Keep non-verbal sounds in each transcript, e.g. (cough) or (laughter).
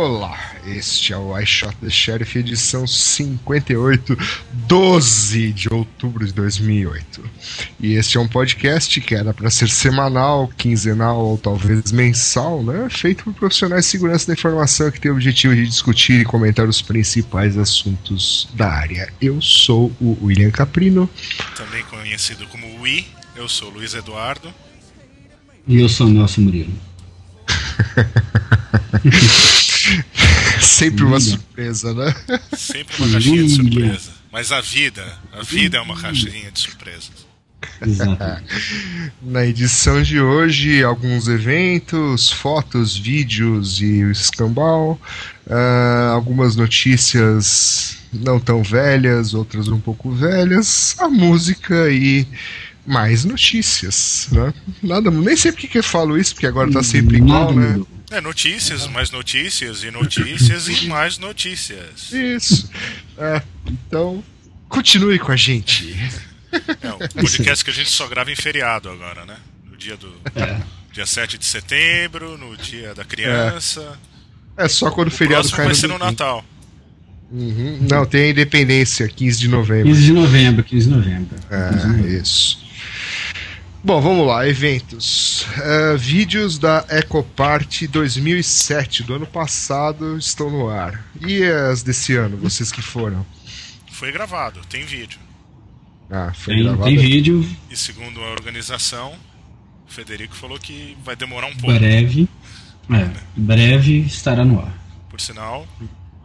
Olá, este é o iShot the Sheriff, edição 58, 12 de outubro de 2008. E este é um podcast que era para ser semanal, quinzenal ou talvez mensal, né? Feito por profissionais de segurança da informação que tem o objetivo de discutir e comentar os principais assuntos da área. Eu sou o William Caprino. Também conhecido como Wi, eu sou o Luiz Eduardo. E eu sou o Nelson Murilo. (laughs) Sempre uma surpresa, né? Sempre uma caixinha de surpresa. Mas a vida, a vida é uma caixinha de surpresas. Na edição de hoje, alguns eventos, fotos, vídeos e o escambau, uh, algumas notícias não tão velhas, outras um pouco velhas, a música e mais notícias, né? Nada, nem sei porque que eu falo isso, porque agora tá sempre igual, né? É, notícias, mais notícias, e notícias e (laughs) mais notícias. Isso. É, então, continue com a gente. É um podcast que a gente só grava em feriado agora, né? No dia do. É. Dia 7 de setembro, no dia da criança. É, é só quando o, o feriado cai vai ser no Natal. Uhum. Não, tem a Independência, 15 de novembro. 15 de novembro, 15 de novembro. É, 15 de novembro. isso. Bom, vamos lá, eventos. Uh, vídeos da EcoPart 2007, do ano passado, estão no ar. E as desse ano, vocês que foram? Foi gravado, tem vídeo. Ah, foi tem, gravado. Tem vídeo. E segundo a organização, o Federico falou que vai demorar um pouco. Breve. É, breve estará no ar. Por sinal,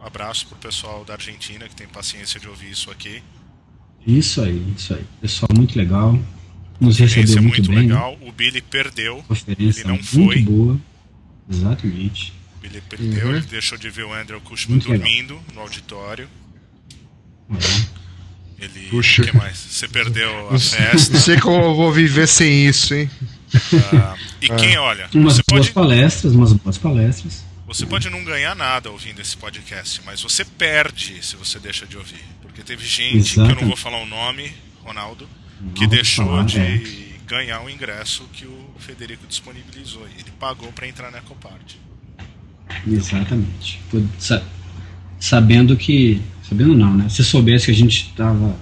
abraço pro pessoal da Argentina que tem paciência de ouvir isso aqui. Isso aí, isso aí. Pessoal muito legal nos recebeu muito, muito bem. Legal. Né? O Billy perdeu. Ele não foi. Muito boa. Exatamente. O Billy perdeu, uhum. ele deixou de ver o Andrew Cushman dormindo legal. no auditório. Uhum. Ele. Puxa. O que mais? Você perdeu a festa. Não sei como eu vou viver sem isso, hein? Uh, e ah. quem olha? Umas boas pode... palestras, umas boas palestras. Você pode não ganhar nada ouvindo esse podcast, mas você perde se você deixa de ouvir. Porque teve gente, Exatamente. que eu não vou falar o nome, Ronaldo, que deixou de é. ganhar o ingresso que o Federico disponibilizou. Ele pagou para entrar na Ecopart. Exatamente. Sabendo que. Sabendo não, né? Se soubesse que a gente estava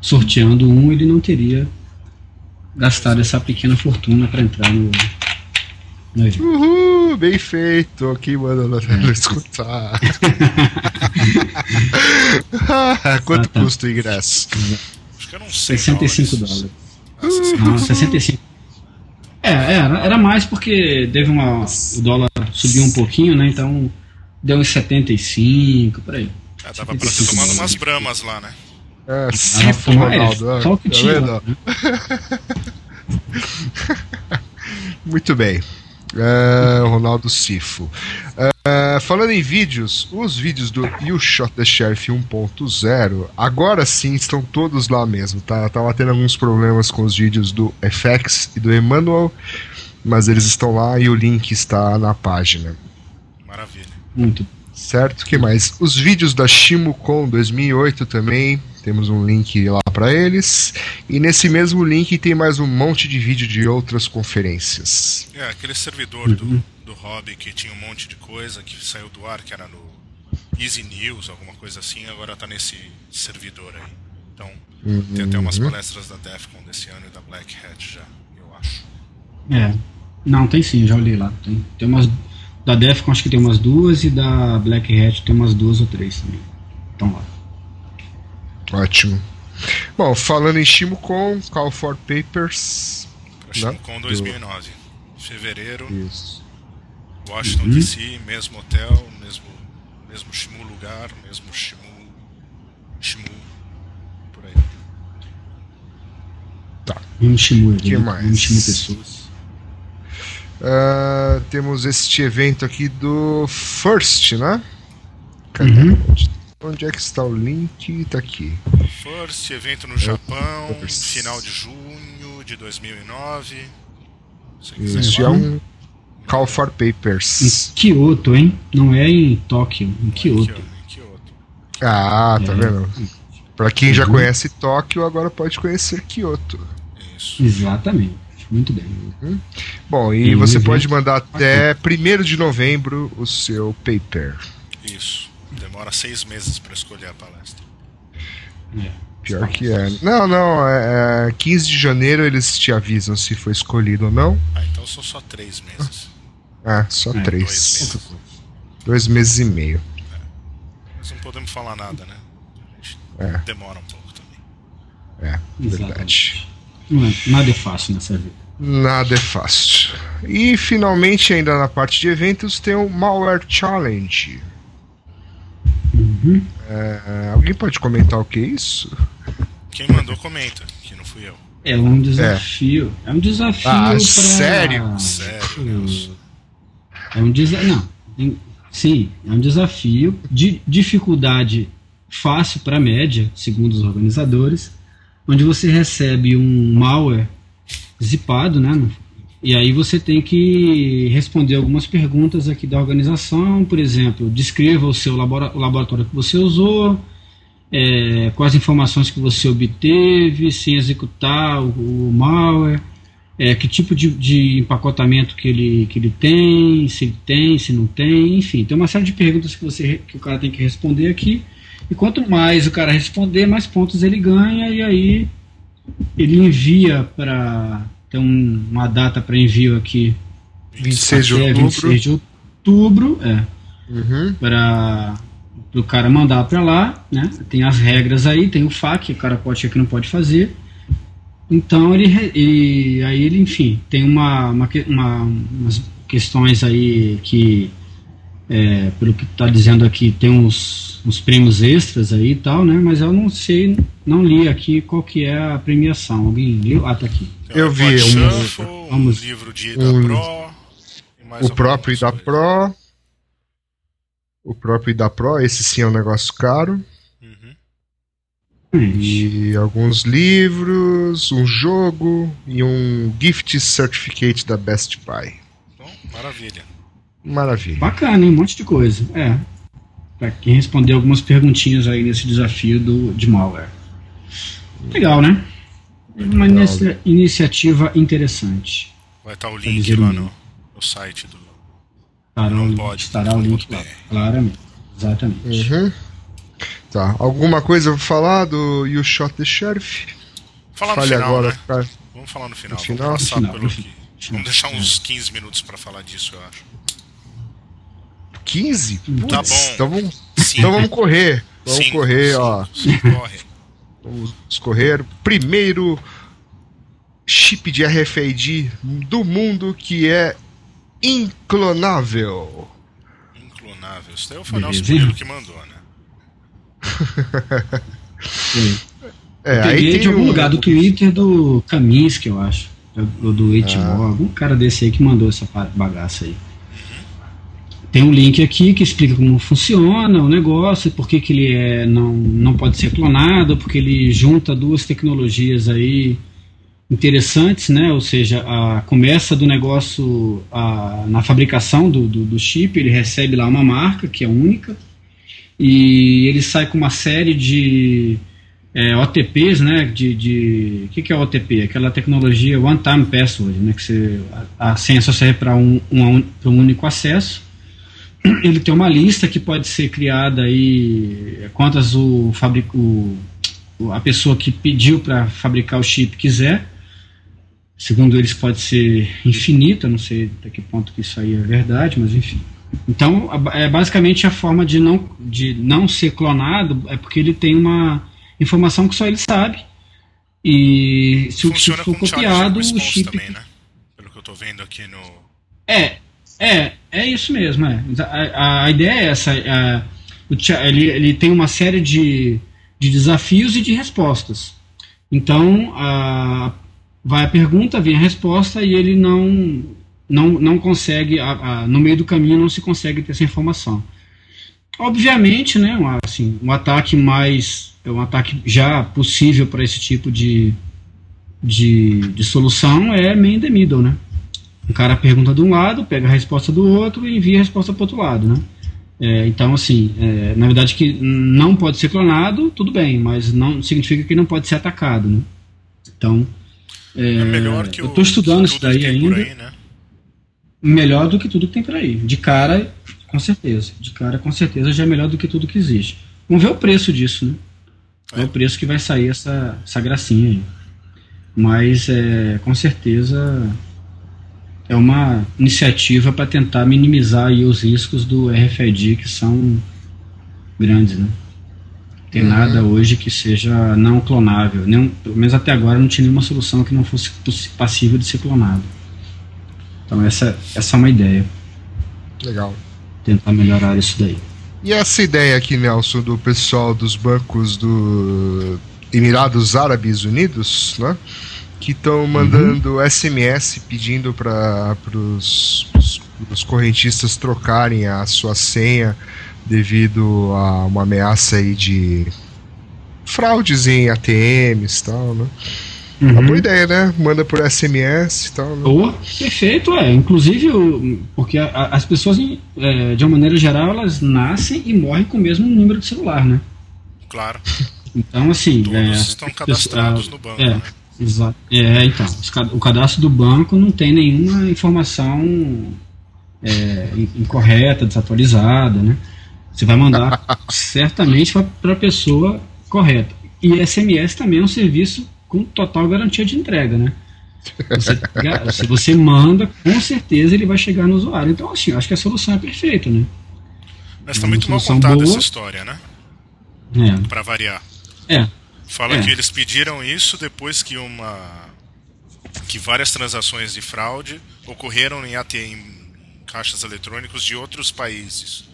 sorteando um, ele não teria gastado essa pequena fortuna para entrar no, no evento. Uhul, bem feito. Aqui manda é. escutar. (laughs) Quanto ah, tá. custa o ingresso? Que eu não sei. 65 dólares. Ah, 65. Não, 65. É, era, era mais porque teve uma. O dólar subiu um pouquinho, né? Então deu uns 75, por aí. É, dava pra ter tomado umas bramas lá, né? É, Cifo, Ronaldo. É, só o que tá tinha. Né? (laughs) Muito bem. Uh, Ronaldo Sifo. Uh, falando em vídeos, os vídeos do You Shot the Sheriff 1.0 agora sim estão todos lá mesmo. Tá? Tava tendo alguns problemas com os vídeos do FX e do Emmanuel, mas eles estão lá e o link está na página. Maravilha. Muito. Certo? que mais? Os vídeos da ShimuCon 2008 também temos um link lá para eles. E nesse mesmo link tem mais um monte de vídeo de outras conferências. É, aquele servidor uhum. do, do Hobby que tinha um monte de coisa que saiu do ar, que era no Easy News, alguma coisa assim, agora tá nesse servidor aí. Então, uhum. tem até umas palestras da Defcon desse ano e da Black Hat já, eu acho. É. Não, tem sim, já olhei lá. Tem, tem umas. Da Defcon acho que tem umas duas e da Black Hat tem umas duas ou três também. Então lá. Ótimo. Bom, falando em ShimuCon, Call for Papers. ShimuCon 2009. Fevereiro. Isso. Washington uhum. DC, mesmo hotel, mesmo, mesmo Shimu lugar, mesmo Shimu. Shimu. Por aí. Tá. Um Shimu, que mais? Um Shimu pessoas. Uh, temos este evento aqui do First, né? Cadê? Uhum. Onde é que está o link? Está aqui. First, evento no Japão, First. final de junho de 2009. Isso é um Call for Papers. Em Kyoto, hein? Não é em Tóquio, em Kyoto. Ah, tá é. vendo? Para quem já uhum. conhece Tóquio, agora pode conhecer Kyoto. Isso. Exatamente. muito bem. Uhum. Bom, e, você pode mandar até 1 de novembro o seu paper. Isso. Demora seis meses para escolher a palestra. É. Pior que é. Não, não, é, 15 é, de janeiro eles te avisam se foi escolhido ou não. Ah, então são só três meses. Ah, só é, três. Dois meses. Dois meses e meio. É. Mas não podemos falar nada, né? É. Demora um pouco também. É, verdade. É, nada é fácil nessa vida. Nada é fácil. E finalmente, ainda na parte de eventos, tem o Malware Challenge. Uhum. É, alguém pode comentar o que é isso? Quem mandou comenta, que não fui eu. É um desafio. É, é um desafio ah, pra... Sério? Sério, É um desafio. Não. Sim, é um desafio de dificuldade fácil para média, segundo os organizadores, onde você recebe um malware zipado, né? E aí você tem que responder algumas perguntas aqui da organização, por exemplo, descreva o seu laboratório que você usou, é, quais informações que você obteve, sem executar o, o malware, é, que tipo de, de, empacotamento que ele, que ele tem, se ele tem, se não tem, enfim, tem uma série de perguntas que, você, que o cara tem que responder aqui. E quanto mais o cara responder, mais pontos ele ganha, e aí ele envia para tem um, uma data para envio aqui. 26 de outubro. 26 de outubro, é. Uhum. Para o cara mandar para lá, né? Tem as regras aí, tem o FAQ, o cara pode que não pode fazer. Então ele, ele aí ele, enfim, tem uma, uma, uma umas questões aí que é, pelo que está dizendo aqui, tem uns, uns prêmios extras aí e tal, né? Mas eu não sei, não li aqui qual que é a premiação. Alguém leu? Ah, tá aqui. Eu vi um, Shuffle, um livro de Ida um, Pro. o próprio Ida Pro. O próprio Ida Pro, esse sim é um negócio caro. E alguns livros, um jogo e um gift certificate da Best Buy. Bom, maravilha. Maravilha. Bacana, hein? Um monte de coisa. É. Pra quem responder algumas perguntinhas aí nesse desafio do, de malware. Legal, né? Uma inicia iniciativa interessante. Vai estar o link lá no, no, site do. Estará, não pode, estará o link lá. Claramente. Exatamente. Uhum. Tá. Alguma coisa pra falar do You Shot the Sheriff? Falar Fale no final, agora, né? cara. Vamos falar no final. No final? Vamos, no final, pelo no que... Vamos deixar uns 15 minutos para falar disso, eu acho. 15? Puts, tá bom. Então vamos, então vamos correr. Vamos cinco, correr, cinco, ó. corre. Vamos correr. Primeiro chip de RFID do mundo que é inclonável. Inclonável. Isso daí foi o primeiro que mandou, né? (laughs) é, eu tem de algum um... lugar do Twitter do Kaminsky, eu acho. Ou do Eight ah. algum cara desse aí que mandou essa bagaça aí. Tem um link aqui que explica como funciona o negócio, por que, que ele é, não, não pode ser clonado, porque ele junta duas tecnologias aí interessantes, né? Ou seja, a, começa do negócio a, na fabricação do, do, do, chip, ele recebe lá uma marca que é única e ele sai com uma série de é, OTPs, né? De, de que, que é OTP? Aquela tecnologia One Time Password, né? Que você, a, a senha só serve para um, um, um único acesso (clears throat) ele tem uma lista que pode ser criada aí quantas o fabrico a pessoa que pediu para fabricar o chip quiser segundo eles pode ser infinita não sei até que ponto que isso aí é verdade mas enfim então é basicamente a forma de não de não ser clonado é porque ele tem uma informação que só ele sabe e se o chip for copiado o chip também, né? pelo que eu estou vendo aqui no é é, é isso mesmo. É. A, a ideia é essa. A, o, ele, ele tem uma série de, de desafios e de respostas. Então, a, vai a pergunta, vem a resposta e ele não, não, não consegue, a, a, no meio do caminho, não se consegue ter essa informação. Obviamente, né, um, assim, um ataque mais. É um ataque já possível para esse tipo de, de, de solução é man in the middle, né? O cara pergunta de um lado, pega a resposta do outro e envia a resposta para o outro lado, né? É, então, assim, é, na verdade que não pode ser clonado, tudo bem, mas não significa que não pode ser atacado, né? Então, É, é melhor que eu estou estudando isso daí ainda. Aí, né? Melhor do que tudo que tem por aí. De cara, com certeza. De cara, com certeza, já é melhor do que tudo que existe. Vamos ver o preço disso, né? É, o preço que vai sair essa, essa gracinha aí. Mas, é, com certeza, é uma iniciativa para tentar minimizar os riscos do RFID, que são grandes, né? Tem uhum. nada hoje que seja não clonável. Nem, pelo menos até agora não tinha nenhuma solução que não fosse passível de ser clonado. Então essa, essa é uma ideia. Legal. Tentar melhorar isso daí. E essa ideia aqui, Nelson, do pessoal dos bancos do Emirados Árabes Unidos, né? Que estão mandando uhum. SMS pedindo para os correntistas trocarem a sua senha devido a uma ameaça aí de fraudes em ATMs e tal, né? Uhum. Uma boa ideia, né? Manda por SMS e tal. Né? Boa, perfeito, é. Inclusive, porque a, a, as pessoas, é, de uma maneira geral, elas nascem e morrem com o mesmo número de celular, né? Claro. (laughs) Então, assim. Todos é, estão cadastrados no banco. É, né? Exato. É, então. O cadastro do banco não tem nenhuma informação é, incorreta, desatualizada, né? Você vai mandar (laughs) certamente para a pessoa correta. E SMS também é um serviço com total garantia de entrega, né? Você, se você manda, com certeza ele vai chegar no usuário. Então, assim, acho que a solução é perfeita, né? Mas está muito mal contada essa história, né? É. Para variar. É. Fala é. que eles pediram isso depois que uma que várias transações de fraude ocorreram em ATM, caixas eletrônicos de outros países.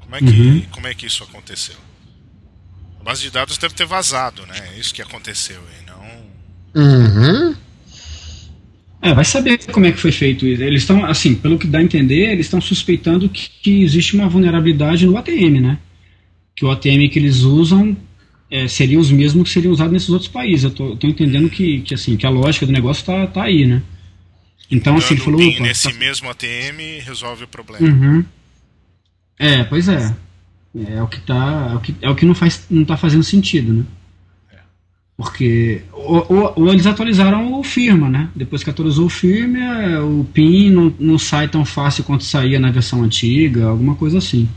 Como é que, uhum. como é que isso aconteceu? A base de dados deve ter vazado, né? É isso que aconteceu aí, não. Uhum. É, vai saber como é que foi feito isso. Eles estão, assim, pelo que dá a entender, eles estão suspeitando que, que, existe uma vulnerabilidade no ATM, né? Que o ATM que eles usam é, seriam os mesmos que seriam usados nesses outros países. Eu tô, tô entendendo que, que, assim, que a lógica do negócio tá, tá aí, né? Então, assim, Dando assim, falou. Opa, nesse tá... mesmo ATM resolve o problema. Uhum. É, pois é. É o que tá. É o que, é o que não, faz, não tá fazendo sentido, né? Porque. Ou, ou, ou, eles atualizaram o firma, né? Depois que atualizou o firma, é, o PIN não, não sai tão fácil quanto saía na versão antiga, alguma coisa assim.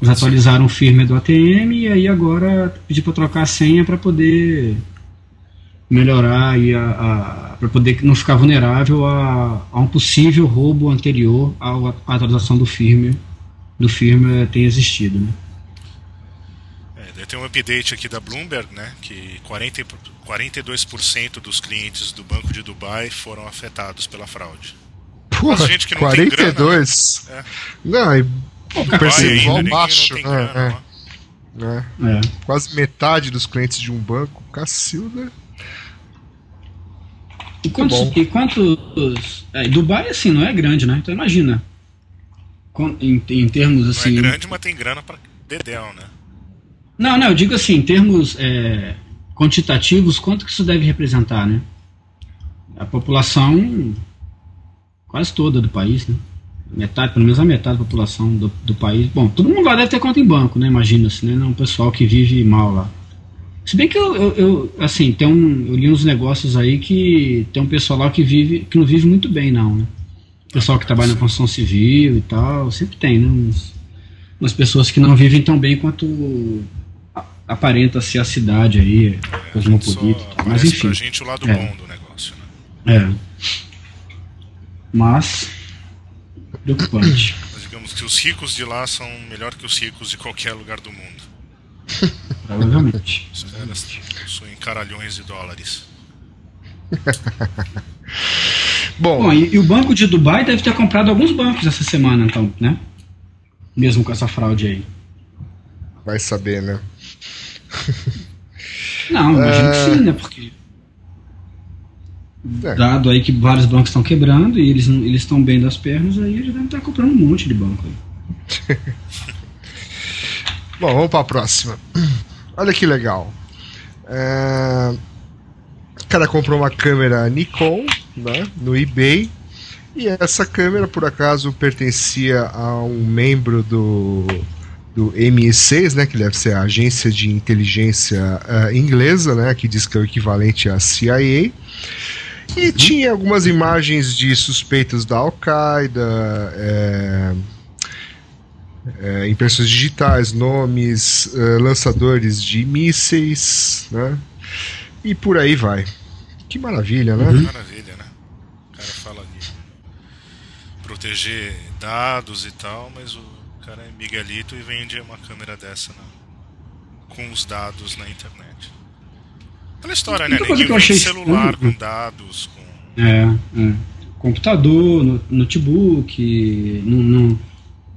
Eles atualizaram o firma do ATM e aí agora pedi para trocar a senha para poder melhorar e a, a para poder não ficar vulnerável a, a, um possível roubo anterior à atualização do firmware do firma tem existido. Né? É, tem um update aqui da Bloomberg, né, que 40, 42% dos clientes do Banco de Dubai foram afetados pela fraude. Porra, gente que não 42? Tem grana, né? Não, e percentual baixo. Né? Grana, é. É. Quase metade dos clientes de um banco, Cacilda. E quantos, e quantos. É, Dubai, assim, não é grande, né? Então imagina em, em termos assim. Não é grande, mas tem grana para dedéu, né? Não, não, eu digo assim, em termos é, quantitativos, quanto que isso deve representar, né? A população quase toda do país, né? Metade, pelo menos a metade da população do, do país. Bom, todo mundo lá deve ter conta em banco, né? Imagina-se, né? Não, o pessoal que vive mal lá. Se bem que eu, eu, eu, assim, tem um, eu li uns negócios aí que tem um pessoal lá que vive, que não vive muito bem, não, né? Pessoal que trabalha na construção civil e tal, sempre tem, né? Uns, umas pessoas que não vivem tão bem quanto aparenta ser a cidade aí, é, cosmopolita. Mas enfim. Pra gente o lado é. bom do negócio, né? É. Mas preocupante. (coughs) Mas digamos que os ricos de lá são melhor que os ricos de qualquer lugar do mundo. (laughs) Provavelmente. Os caras possuem caralhões de dólares. (laughs) Bom, Bom e, e, o Banco de Dubai deve ter comprado alguns bancos essa semana, então, né? Mesmo com essa fraude aí. Vai saber, né? (laughs) Não, imagino é... que sim, né? Porque. É. Dado aí que vários bancos estão quebrando e eles eles estão bem das pernas, aí eles devem estar comprando um monte de banco aí. (laughs) Bom, vamos para a próxima. Olha que legal. É... O cara comprou uma câmera Nikon né, no eBay. E essa câmera, por acaso, pertencia a um membro do, do MI6, né, que deve ser a agência de inteligência uh, inglesa, né, que diz que é o equivalente à CIA. E tinha algumas imagens de suspeitos da Al-Qaeda, é, é, impressões digitais, nomes, é, lançadores de mísseis, né? E por aí vai. Que maravilha, né? Uhum. Maravilha, né? O cara fala de proteger dados e tal, mas o cara é Miguelito e vende uma câmera dessa com os dados na internet. Aquela história, né? Ninguém vende celular com dados, com. É, é. Computador, notebook, não, não,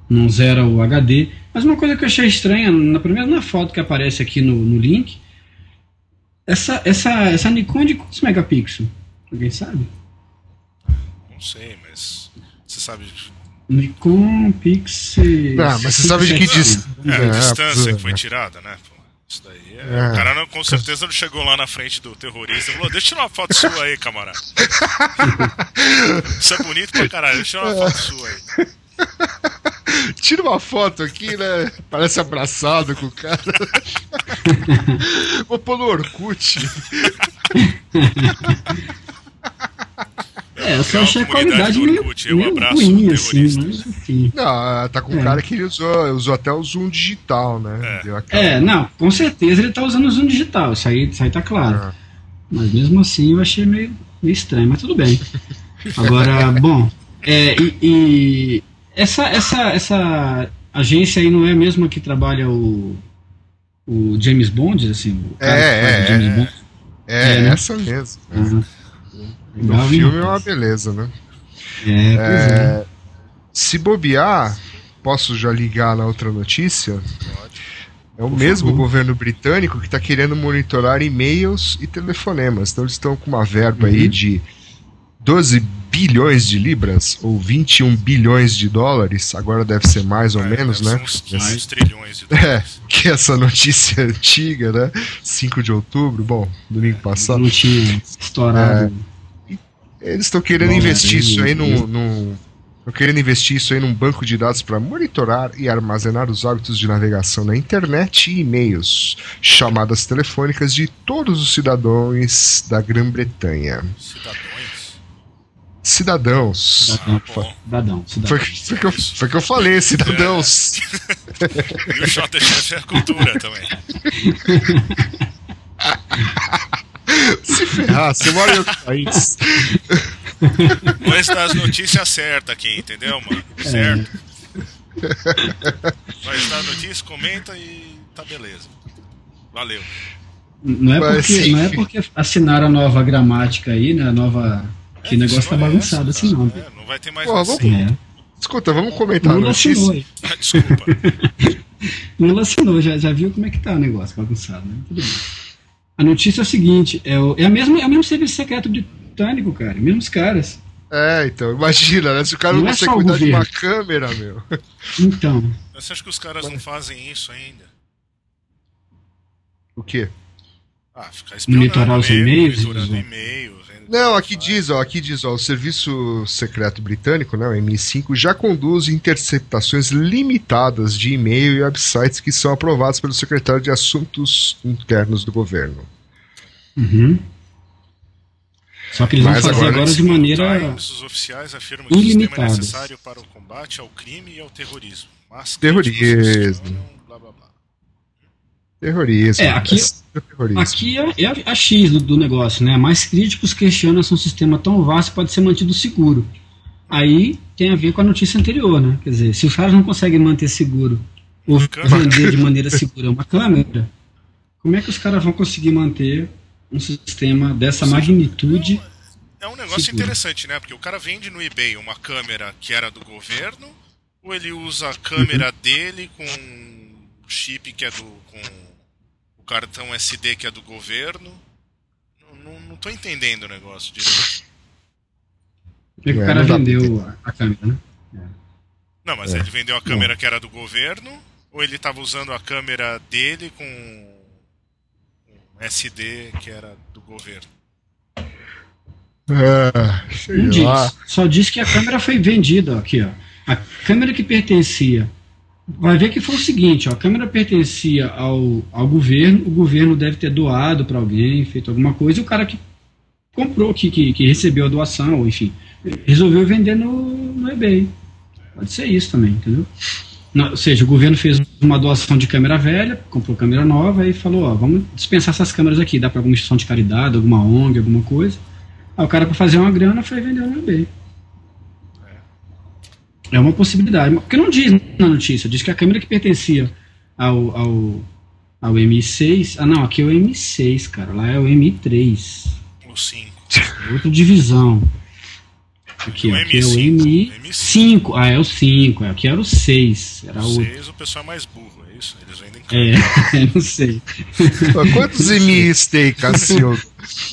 não zera o HD. Mas uma coisa que eu achei estranha, na primeira na foto que aparece aqui no, no link, essa, essa, essa Nikon é de quantos megapixels? Alguém sabe? Não sei, mas sabe. Nikon Pixel. Ah, mas você sabe de que distância? É, a distância que foi tirada, né? Isso daí é... é. O cara não, com certeza não chegou lá na frente do terrorista e falou: Deixa eu tirar uma foto sua aí, camarada. Isso é bonito pra caralho, deixa eu tirar uma foto sua aí. Tira uma foto aqui, né? Parece abraçado com o cara. (laughs) Vou pôr no Orkut. (laughs) É, eu só achei a qualidade meio, meio ruim, assim, mas enfim. Não, tá com um é. cara que ele usou, usou até o zoom digital, né? É. é. não, com certeza ele tá usando o zoom digital, isso aí, isso aí tá claro. É. Mas mesmo assim eu achei meio, meio estranho, mas tudo bem. Agora, (laughs) bom, é, e, e, essa, essa, essa agência aí não é a mesma que trabalha o, o James Bond, assim? O cara é, é, James é, Bond? é, é né? essa mesmo. Uhum. No Não, filme é uma beleza, né? É, é, se bobear, posso já ligar na outra notícia? Pode. É o Por mesmo favor. governo britânico que está querendo monitorar e-mails e telefonemas. Então eles estão com uma verba uhum. aí de 12 bilhões de libras ou 21 bilhões de dólares, agora deve ser mais ou é, menos, né? Uns 15 trilhões de (laughs) dólares. É, que essa notícia (laughs) antiga, né? 5 de outubro, bom, domingo passado. Não tinha estourado. É, eles estão querendo investir isso aí num, querendo investir isso aí num banco de dados para monitorar e armazenar os hábitos de navegação na internet e e-mails, chamadas telefônicas de todos os cidadãos da Grã-Bretanha. Cidadãos. Cidadão. cidadão, cidadão. Foi, foi, que eu, foi que eu falei, cidadãos. É. (laughs) e o JF é cultura também. (laughs) Se ferrar, você mora em outro país. Mas das notícias certas aqui, entendeu, mano? Certo. Vai dar a notícia, comenta e tá beleza. Valeu. Não é, porque, não é porque assinaram a nova gramática aí, né? A nova. Que é, negócio tá é bagunçado é assim, não. É, não vai ter mais Pô, vamos, é. Escuta, vamos comentar Lula a notícia. Assinou, Desculpa. (laughs) Lula assinou, já, já viu como é que tá o negócio bagunçado, né? Tudo bem. A notícia é a seguinte: é o, é, a mesma, é o mesmo serviço secreto britânico, cara. Mesmos caras. É, então, imagina, né? Se o cara não, não é consegue cuidar de uma câmera, meu. Então. Você acha que os caras não fazem isso ainda? O quê? Ah, ficar monitorar os e-mails. e não, aqui diz, ó, aqui diz, ó, o Serviço Secreto Britânico, né, o MI5, já conduz interceptações limitadas de e-mail e websites que são aprovados pelo Secretário de Assuntos Internos do governo. Uhum. Só que eles Mas vão fazer agora, agora de maneira os oficiais afirmam que o sistema é necessário para o combate ao crime e ao terrorismo. Mas terrorismo. Blá, blá, blá. Terrorismo. É, aqui, aqui é, é, a X do, do, negócio, né? Mais críticos questionam se um sistema tão vasto pode ser mantido seguro. Aí tem a ver com a notícia anterior, né? Quer dizer, se os caras não conseguem manter seguro ou vender de maneira segura uma câmera, como é que os caras vão conseguir manter um sistema dessa seja, magnitude? É um negócio seguro? interessante, né? Porque o cara vende no eBay uma câmera que era do governo, ou ele usa a câmera uhum. dele com chip que é do com cartão SD que é do governo. Não, não, não tô entendendo o negócio direito. Porque o cara vendeu a câmera, né? Não, mas é. ele vendeu a câmera que era do governo, ou ele estava usando a câmera dele com um SD que era do governo? É, não diz. Só diz que a câmera foi vendida aqui, ó. A câmera que pertencia vai ver que foi o seguinte: ó, a câmera pertencia ao, ao governo, o governo deve ter doado para alguém, feito alguma coisa, e o cara que comprou, que, que, que recebeu a doação, ou enfim, resolveu vender no, no eBay. Pode ser isso também, entendeu? Não, ou seja, o governo fez uma doação de câmera velha, comprou câmera nova e falou, ó, vamos dispensar essas câmeras aqui, dá para alguma instituição de caridade, alguma ONG, alguma coisa. Aí o cara para fazer uma grana foi vender no eBay. É uma possibilidade, porque não diz na notícia, diz que a câmera que pertencia ao, ao, ao M6, ah não, aqui é o M6, cara, lá é o M3. O 5. Outra divisão. Aqui, ó, aqui é o M5. Ah, é o 5. Aqui era o 6. Era o 6 o pessoal é mais burro, é isso? Eles vendem É, (laughs) não sei. Quantos MIs tem, Cassiano?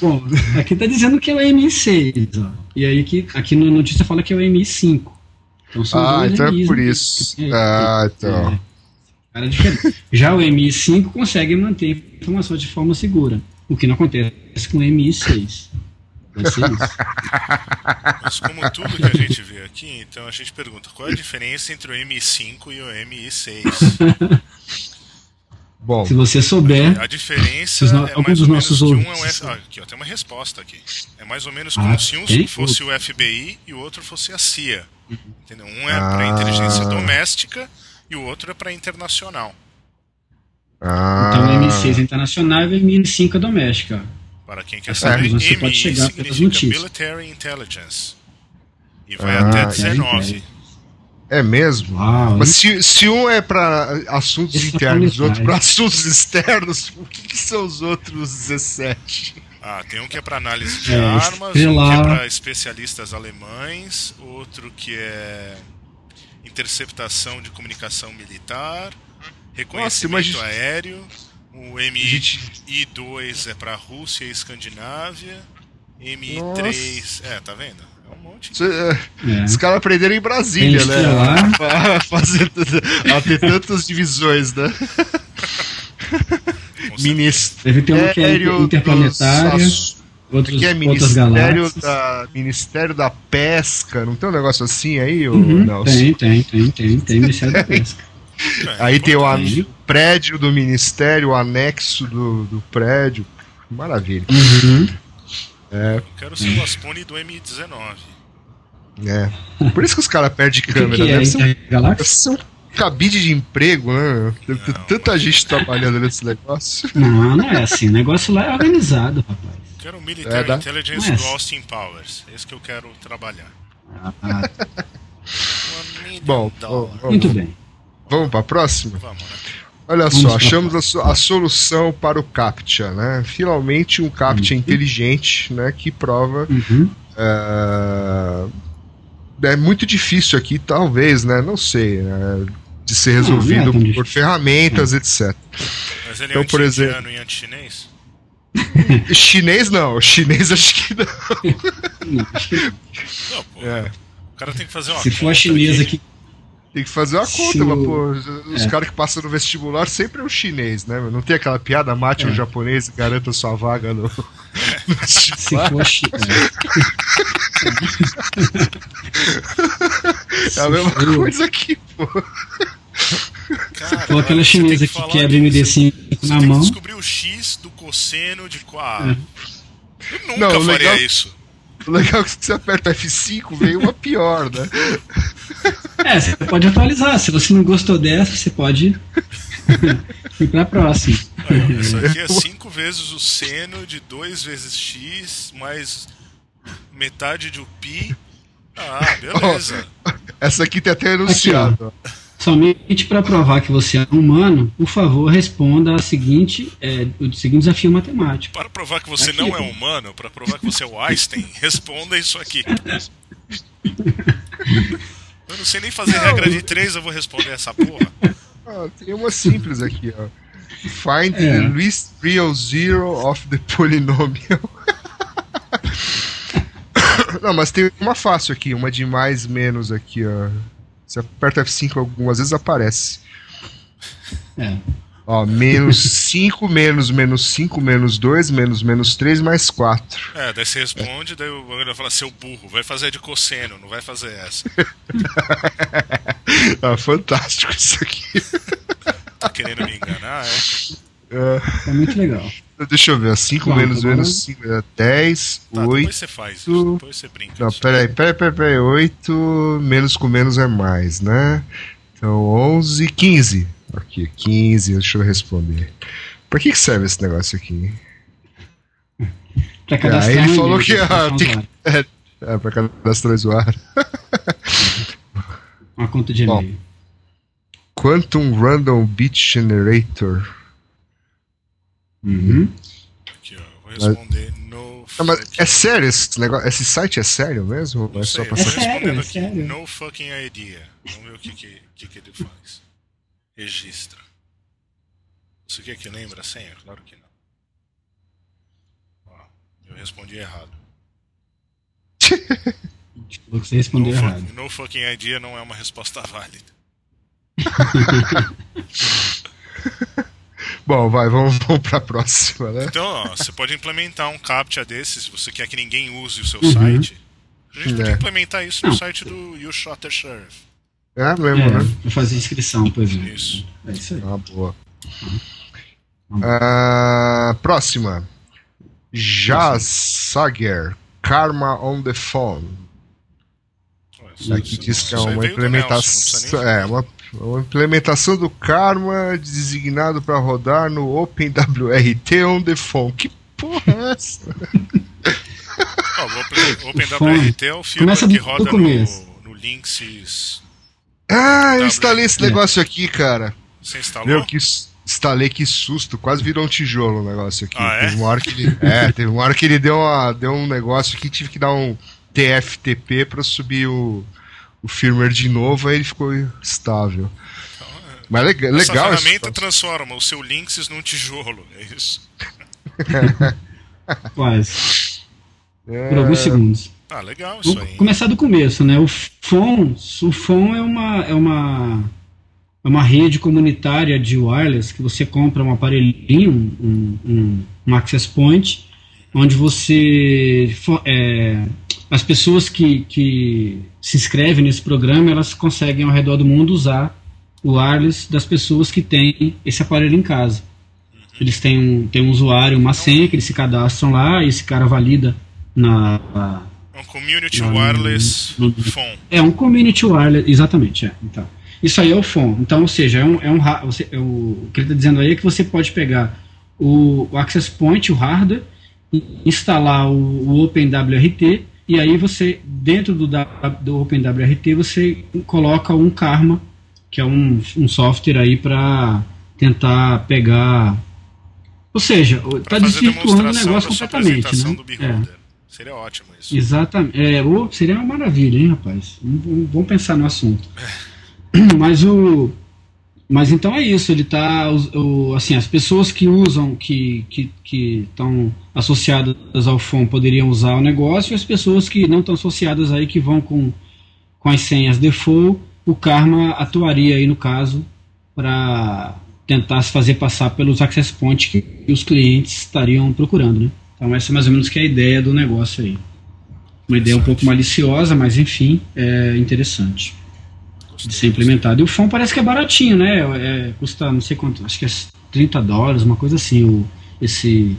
Bom, aqui tá dizendo que é o M6, ó. E aí aqui, aqui na notícia fala que é o M5. Então são ah, então é por isso. É, ah, então. É, cara diferente. Já o MI5 consegue manter informações de forma segura, o que não acontece com o MI6. Mas como tudo que a gente vê aqui, então a gente pergunta qual é a diferença entre o MI5 e o MI6? Bom, se você souber, a diferença no, é mais dos nossos um é F... ah, aqui, ó, tem uma resposta aqui. É mais ou menos como ah, se um tem? fosse o FBI e o outro fosse a CIA. Entendeu? Um é ah. para inteligência doméstica e o outro é para internacional. Ah. Então o M6 é internacional e o M5 é doméstica. Para quem quer saber, você MI pode chegar significa Military Intelligence. E vai ah, até 19. É mesmo? Ah, Mas se, se um é para assuntos internos e outro para assuntos externos, (laughs) o que, que, são os outros 17? Ah, tem um que é para análise de é, armas, um que é para especialistas alemães, outro que é interceptação de comunicação militar, reconhecimento Nossa, aéreo, o MI2 é para Rússia e Escandinávia, MI3, Nossa. é, tá vendo? É um monte. De... É. Os caras aprenderam em Brasília, né? (laughs) Fazer a ter tantas divisões, né? (laughs) Ministério Deve ter uma que é interplanetária. Dos... Outros, que é Ministério da, Ministério da Pesca, não tem um negócio assim aí, uhum, Tem, tem, tem, tem, tem Ministério da Pesca. É, (laughs) aí tem o prédio do Ministério, o anexo do, do prédio. Maravilha. Uhum. É. Eu quero ser o Aspone do M19. É. Por isso que os caras perdem câmera. Que que é? deve, ser um, deve ser um cabide de emprego, né? Deve ter tanta gente trabalhando nesse negócio. (laughs) Não, não é assim. O negócio lá é organizado, rapaz. Eu quero Military é, Intelligence é do assim. Austin Powers. Isso que eu quero trabalhar. Ah. Bom, vamos, muito bem. Vamos para a próxima? Vamos, né? Olha Vamos só, achamos a, a, solução para o CAPTCHA, né? Finalmente um CAPTCHA uhum. inteligente, né? Que prova uhum. uh, é muito difícil aqui, talvez, né? Não sei, né? De ser resolvido não, não é por ferramentas, etc. Mas ele é então, é por exemplo, e anti-chinês? (laughs) chinês não, chinês acho que não. não, pô, é. O cara tem que fazer uma Se for a chinesa aqui. Tem que fazer uma conta, mas, pô, os é. caras que passam no vestibular sempre é um chinês, né? Não tem aquela piada, mate é. um japonês e garanta sua vaga no. no (laughs) Se for chinês. (laughs) É a mesma coisa aqui, pô. Cara, aquela chinesa que, que quebra MD5 na mão. Você descobrir o X do cosseno de qual. É. Eu nunca Não, faria legal, isso. O legal é que você aperta F5, veio uma pior, né? É, você pode atualizar. Se você não gostou dessa, você pode (laughs) ir pra próxima. isso aqui é 5 vezes o seno de 2 vezes x mais metade de pi. Ah, beleza. Oh, essa aqui tem até enunciado. Aqui, Somente para provar que você é humano, por favor, responda a seguinte, é, o seguinte desafio matemático. Para provar que você aqui, não é humano, para provar que você é o Einstein, (laughs) responda isso aqui. (laughs) Eu não sei nem fazer não. regra de três, eu vou responder essa porra. Ah, tem uma simples aqui, ó. Find é. the least real zero of the polynomial. (laughs) não, mas tem uma fácil aqui, uma de mais menos aqui, ó. Você aperta F5 algumas vezes aparece. É. Ó, menos (laughs) 5, menos, menos 5, menos 2, menos, menos 3, mais 4. É, daí você responde, é. daí o bagulho vai falar, seu burro, vai fazer de cosseno, não vai fazer essa. (laughs) ah, fantástico isso aqui. tá querendo me enganar, é? É. é muito legal. (laughs) Deixa eu ver, 5 menos menos 5 é 10, tá, 8. Depois você faz isso, depois você brinca. Não, peraí, peraí, peraí, peraí, 8 menos com menos é mais, né? Então 11, 15. Aqui, 15, deixa eu responder. Pra que, que serve esse negócio aqui? Pra cadastrar. Ah, ele falou que ah, tem, é, é, pra cadastrar usuário. Uma conta de e-mail. Quantum Random Bit Generator. Uhum. Aqui, ó, vou responder mas... no. Não, mas é sério esse negócio? Esse site é sério mesmo? Não é sei, só pra... é sério, é sério. No fucking idea. Vamos ver o que, que, que, que ele faz. Registra. Você quer que lembre a senha? Claro que não. Ó, eu respondi errado. Você respondeu no errado. no fucking idea não é uma resposta válida. (laughs) Bom, vai, vamos, (laughs) vamos para a próxima, né? Então, ó, você pode implementar um CAPTCHA desse se você quer que ninguém use o seu uhum. site. A gente é. pode implementar isso no Não. site do You. É mesmo, é, né? Pra fazer inscrição, pois é. Isso. É isso aí. Ah, boa. Uh, próxima. Jazz Sager, Karma on the Phone. Aqui diz que é uma implementação. É, uma a implementação do Karma designado para rodar no OpenWRT on the phone. Que porra é essa? oh, o OpenWRT é o filme que roda no, no Linksys. Ah, eu instalei esse negócio aqui, cara. Você instalou? Meu, que instalei, que susto. Quase virou um tijolo o negócio aqui. Ah, é? Teve uma hora que ele, é, teve uma hora que ele deu, uma, deu um negócio que tive que dar um TFTP para subir o o firmware de novo, aí ele ficou estável. Então, é. Mas legal, Essa legal. Essa ferramenta transforma o seu Linksys num tijolo, é isso. (laughs) Quase. É... Por alguns segundos. Ah, legal isso Vou aí. Começar do começo, né? O FON, o FON é uma, é uma, é uma rede comunitária de wireless que você compra um aparelhinho, um, um, um access point, onde você é, as pessoas que, que se inscrevem nesse programa, elas conseguem ao redor do mundo usar o wireless das pessoas que têm esse aparelho em casa. Eles têm um, têm um usuário, uma senha, que eles se cadastram lá, e esse cara valida na... É um Community na, Wireless no, no, Phone. É um Community Wireless, exatamente, é. Então, isso aí é o phone. Então, ou seja, é um, é um você, é o, o que ele está dizendo aí é que você pode pegar o, o Access Point, o hardware, instalar o, o OpenWRT e aí você, dentro do, do OpenWRT, você coloca um Karma, que é um, um software aí para tentar pegar. Ou seja, está desvirtuando o negócio completamente. Né? É. Seria ótimo isso. Exatamente. É, ou, seria uma maravilha, hein, rapaz? Vamos pensar no assunto. Mas o mas então é isso, ele está assim, as pessoas que usam, que que estão associadas ao FOM poderiam usar o negócio, e as pessoas que não estão associadas aí, que vão com, com as senhas default, o Karma atuaria aí no caso para tentar se fazer passar pelos access points que os clientes estariam procurando, né? Então essa é mais ou menos que é a ideia do negócio aí. Uma ideia um pouco maliciosa, mas enfim, é interessante de ser implementado. E o FOM parece que é baratinho, né? É, custa não sei quanto, acho que é 30 dólares, uma coisa assim, o, esse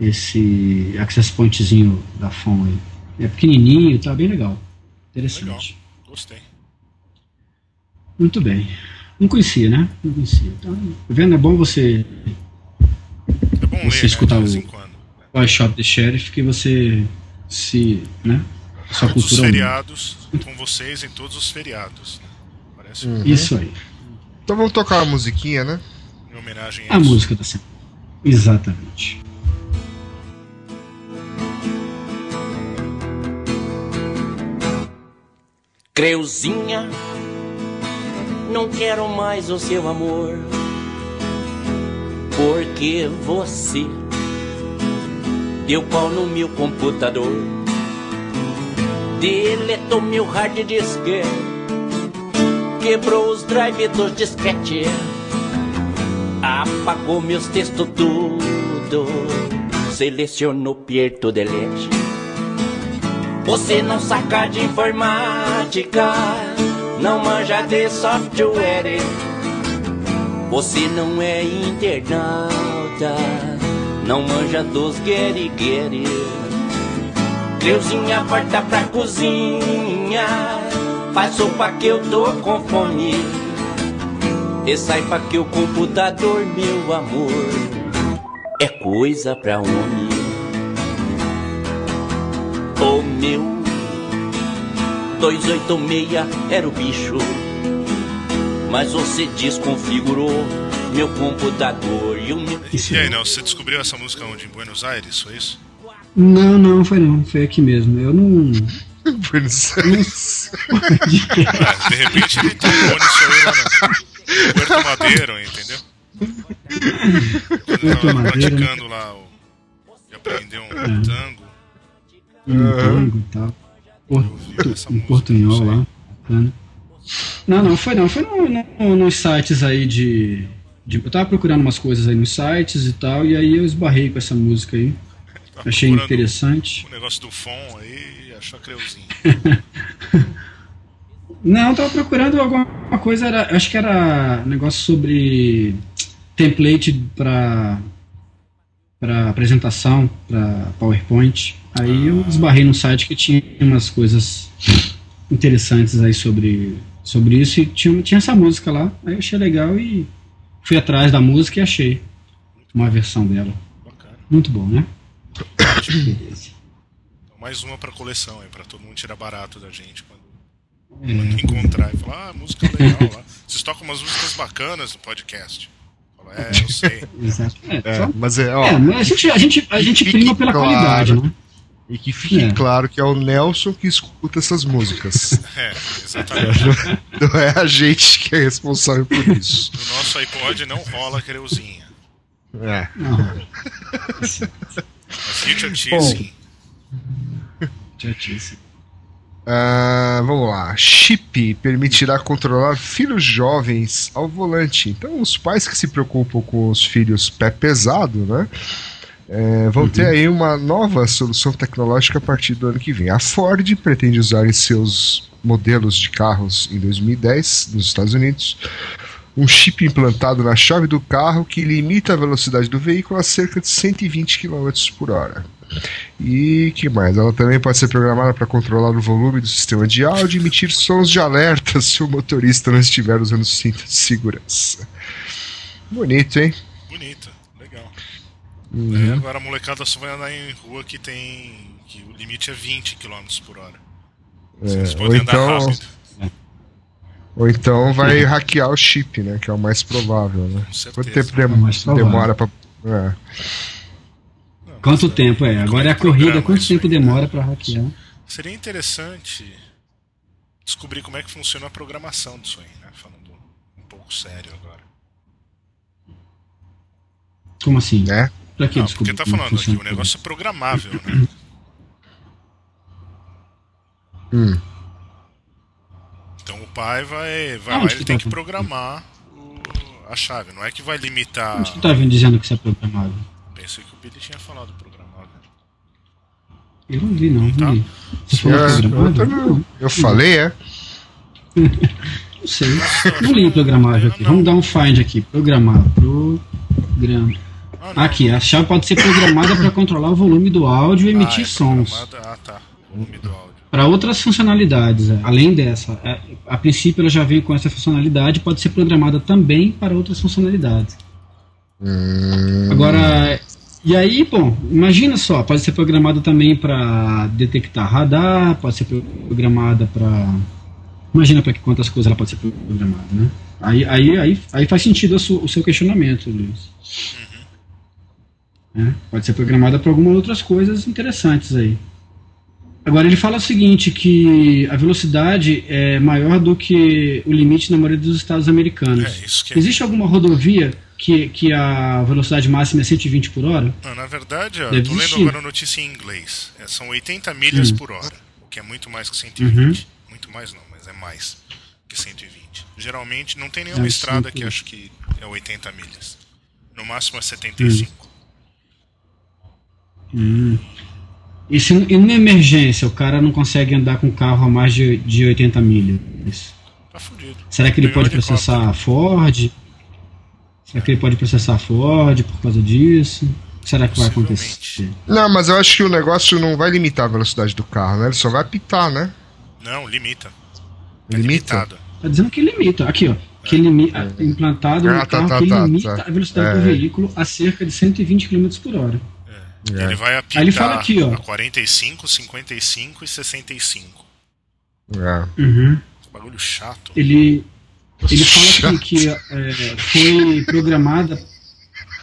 esse access pointzinho da FOM aí. É pequenininho, tá bem legal. Interessante. Legal. Gostei. Muito bem. Não conhecia, né? Não conhecia. Então, tá vendo? É bom você é bom você ler, escutar né? o, o Shop the Sheriff que você se, né? Sua todos os feriados com vocês em todos os feriados. Né? Parece uhum. Isso aí. Então vamos tocar a musiquinha, né? Em homenagem a, a isso. música da semana. Exatamente. Creuzinha, não quero mais o seu amor, porque você deu pau no meu computador Deletou meu hard disk. Quebrou os drives dos disquete. Apagou meus textos tudo. Selecionou Pierto Delete Você não saca de informática. Não manja de software. Você não é internauta, não manja dos guerigueri. Cleuzinha, volta pra cozinha, faz sopa que eu tô com fome. E saiba que o computador, meu amor, é coisa pra homem. O meu 286 era o bicho mas você desconfigurou meu computador e o meu. E aí, Nelson, você descobriu essa música onde? Em Buenos Aires, foi isso? Não, não, foi não. Foi aqui mesmo. Eu não. Buenos Aires. Ah, de repente ele tocou nisso aí lá no Puerto Madeiro, entendeu? Quando ele tava praticando lá o. E aprendeu um é. tango. Um tango e tal. Porto, um portunhol lá. Bacana. Não, não, foi não. Foi no, no, nos sites aí de, de, Eu tava procurando umas coisas aí nos sites e tal, e aí eu esbarrei com essa música aí. Achei interessante. O negócio do fon aí achou a Creuzinho. (laughs) não, eu tava procurando alguma coisa, era, acho que era negócio sobre template para para apresentação, para PowerPoint. Aí ah. eu esbarrei num site que tinha umas coisas interessantes aí sobre sobre isso e tinha, tinha essa música lá. Aí eu achei legal e fui atrás da música e achei uma versão dela. Bacana. Muito bom, né? Beleza. Então, mais uma pra coleção aí, pra todo mundo tirar barato da gente quando, é. quando encontrar e falar, ah, música legal lá. Vocês tocam umas músicas bacanas no podcast. Fala, é, eu sei. (laughs) Exato. É, é, só... mas é, ó, é, a gente, a gente, a gente prima pela claro. qualidade, né? E que fique é. claro que é o Nelson que escuta essas músicas. (laughs) É, exatamente. (laughs) Não é a gente que é responsável por isso. No nosso iPod não rola creuzinha. É. Não. Idiotice. Idiotice. Uh, vamos lá. Chip permitirá controlar filhos jovens ao volante. Então, os pais que se preocupam com os filhos pé pesado, né? é, vão uhum. ter aí uma nova solução tecnológica a partir do ano que vem. A Ford pretende usar em seus modelos de carros em 2010 nos Estados Unidos um chip implantado na chave do carro que limita a velocidade do veículo a cerca de 120 km por hora. E que mais? Ela também pode ser programada para controlar o volume do sistema de áudio e emitir sons de alerta (laughs) se o motorista não estiver usando cinto de segurança. Bonito, hein? Bonito. Uhum. É, agora a molecada só vai andar em rua que tem. que o limite é 20 km por hora. É, Vocês podem andar então, rápido. Ou então (laughs) vai hackear o chip, né? Que é o mais provável, né? Quanto tempo dem demora pra. É. Quanto é tempo é? Agora é a corrida, quanto tempo demora para hackear? Seria interessante descobrir como é que funciona a programação disso aí, né? Falando um pouco sério agora. Como assim? É? Pra que, Não, porque tá falando aqui, o negócio é programável, né? Hum. Então o pai vai, vai ah, lá, ele tem tá que programar o, a chave, não é que vai limitar. Onde que tá vindo dizendo que isso é programável? Pensei que o Billy tinha falado programável. Eu não vi, não. não tá? Você falou é, programável? Eu, eu falei, é. (laughs) não sei. Não li programável aqui. Vamos dar um find aqui. Programar. Programa. Ah, Aqui, a chave pode ser programada para controlar o volume do áudio e emitir ah, é sons. Ah, tá. Volume do áudio. Para outras funcionalidades, é. além dessa. É, a princípio ela já vem com essa funcionalidade, pode ser programada também para outras funcionalidades. Hum. Agora, e aí, bom, imagina só, pode ser programada também para detectar radar, pode ser programada para. Imagina para quantas coisas ela pode ser programada, né? Aí, aí, aí, aí faz sentido o seu, o seu questionamento, Luiz. Hum. Né? Pode ser programada para algumas outras coisas interessantes aí. Agora ele fala o seguinte, que a velocidade é maior do que o limite na maioria dos estados americanos. É, é... Existe alguma rodovia que, que a velocidade máxima é 120 por hora? Na verdade, eu tô lendo agora a notícia em inglês. É, são 80 milhas hum. por hora, o que é muito mais que 120. Uhum. Muito mais não, mas é mais que 120. Geralmente não tem nenhuma é, estrada que acho que é 80 milhas. No máximo é 75. Hum. Hum. E se em uma emergência o cara não consegue andar com o carro a mais de, de 80 milhas? Tá fudido. Será que ele pode processar a Ford? Será que ele pode processar a Ford por causa disso? Será que vai acontecer? Não, mas eu acho que o negócio não vai limitar a velocidade do carro, né? Ele só vai apitar, né? Não, limita. É limitado. Tá dizendo que limita. Aqui, ó. Que é. limita, é. implantado ah, no tá, carro tá, que tá, limita tá. a velocidade do é. veículo a cerca de 120 km por hora. É. Ele vai apitar Aí ele fala aqui, ó. a 45, 55 e 65. É. Uhum. Bagulho chato. Ele, ele fala aqui que é, foi programada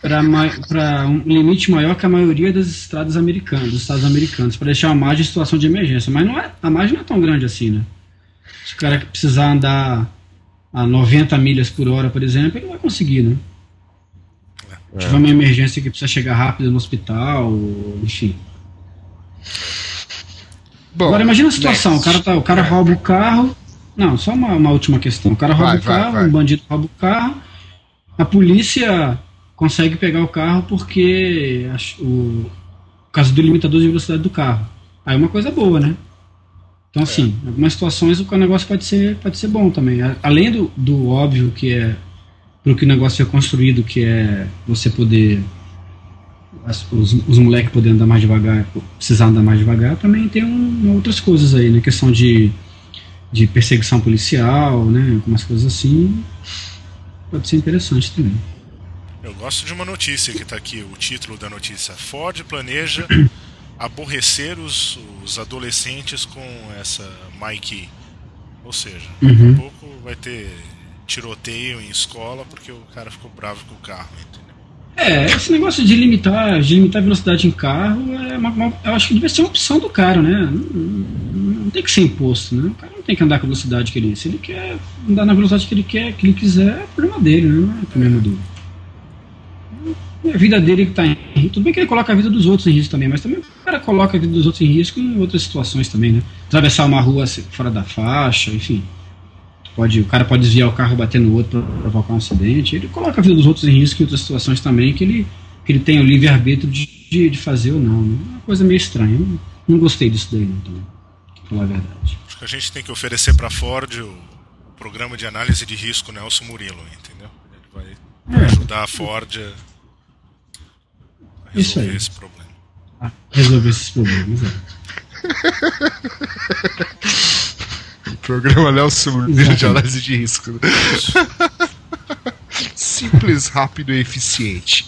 para um limite maior que a maioria das estradas americanas, dos estados americanos, para deixar a margem em situação de emergência. Mas não é, a margem não é tão grande assim, né? Se o cara precisar andar a 90 milhas por hora, por exemplo, ele vai conseguir, né? É. Tiver uma emergência que precisa chegar rápido no hospital, enfim. Bom, Agora imagina a situação, next. o cara, tá, o cara rouba o carro. Não, só uma, uma última questão. O cara rouba vai, o carro, vai, um bandido rouba o carro, a polícia consegue pegar o carro porque o, o caso do limitador de velocidade do carro. Aí é uma coisa boa, né? Então, assim, em algumas situações o negócio pode ser, pode ser bom também. Além do, do óbvio que é para o que o negócio é construído, que é você poder. As, os, os moleques poderem andar mais devagar, precisar andar mais devagar, também tem um, outras coisas aí, né? Questão de, de perseguição policial, né? Algumas coisas assim. Pode ser interessante também. Eu gosto de uma notícia que está aqui, o título da notícia. Ford planeja (clears throat) aborrecer os, os adolescentes com essa Mike. Ou seja, uhum. daqui a uhum. pouco vai ter tiroteio em escola porque o cara ficou bravo com o carro, entendeu? É, esse negócio de limitar, de limitar a velocidade em carro, é uma, uma, eu acho que deve ser uma opção do cara, né? Não, não, tem que ser imposto, né? O cara não tem que andar com a velocidade que ele. Se ele quer andar na velocidade que ele quer, que ele quiser, é problema dele, né? Não é problema é. dele a vida dele que está em risco. Tudo bem que ele coloca a vida dos outros em risco também, mas também o cara coloca a vida dos outros em risco em outras situações também, né? Atravessar uma rua fora da faixa, enfim. Pode, o cara pode desviar o carro, bater no outro para provocar um acidente. Ele coloca a vida dos outros em risco em outras situações também, que ele, que ele tem o livre-arbítrio de, de, de, fazer ou não. Né? É uma coisa meio estranha. Eu não, gostei disso daí, não, também, pra falar a verdade. Acho que a gente tem que oferecer para Ford o programa de análise de risco Nelson Murilo, entendeu? Ele vai é. ajudar a Ford a isso aí. esse problema. Ah, resolver esses problemas, é. (laughs) Programa Nelson Murilo de análise de risco. Né? Simples, rápido e eficiente.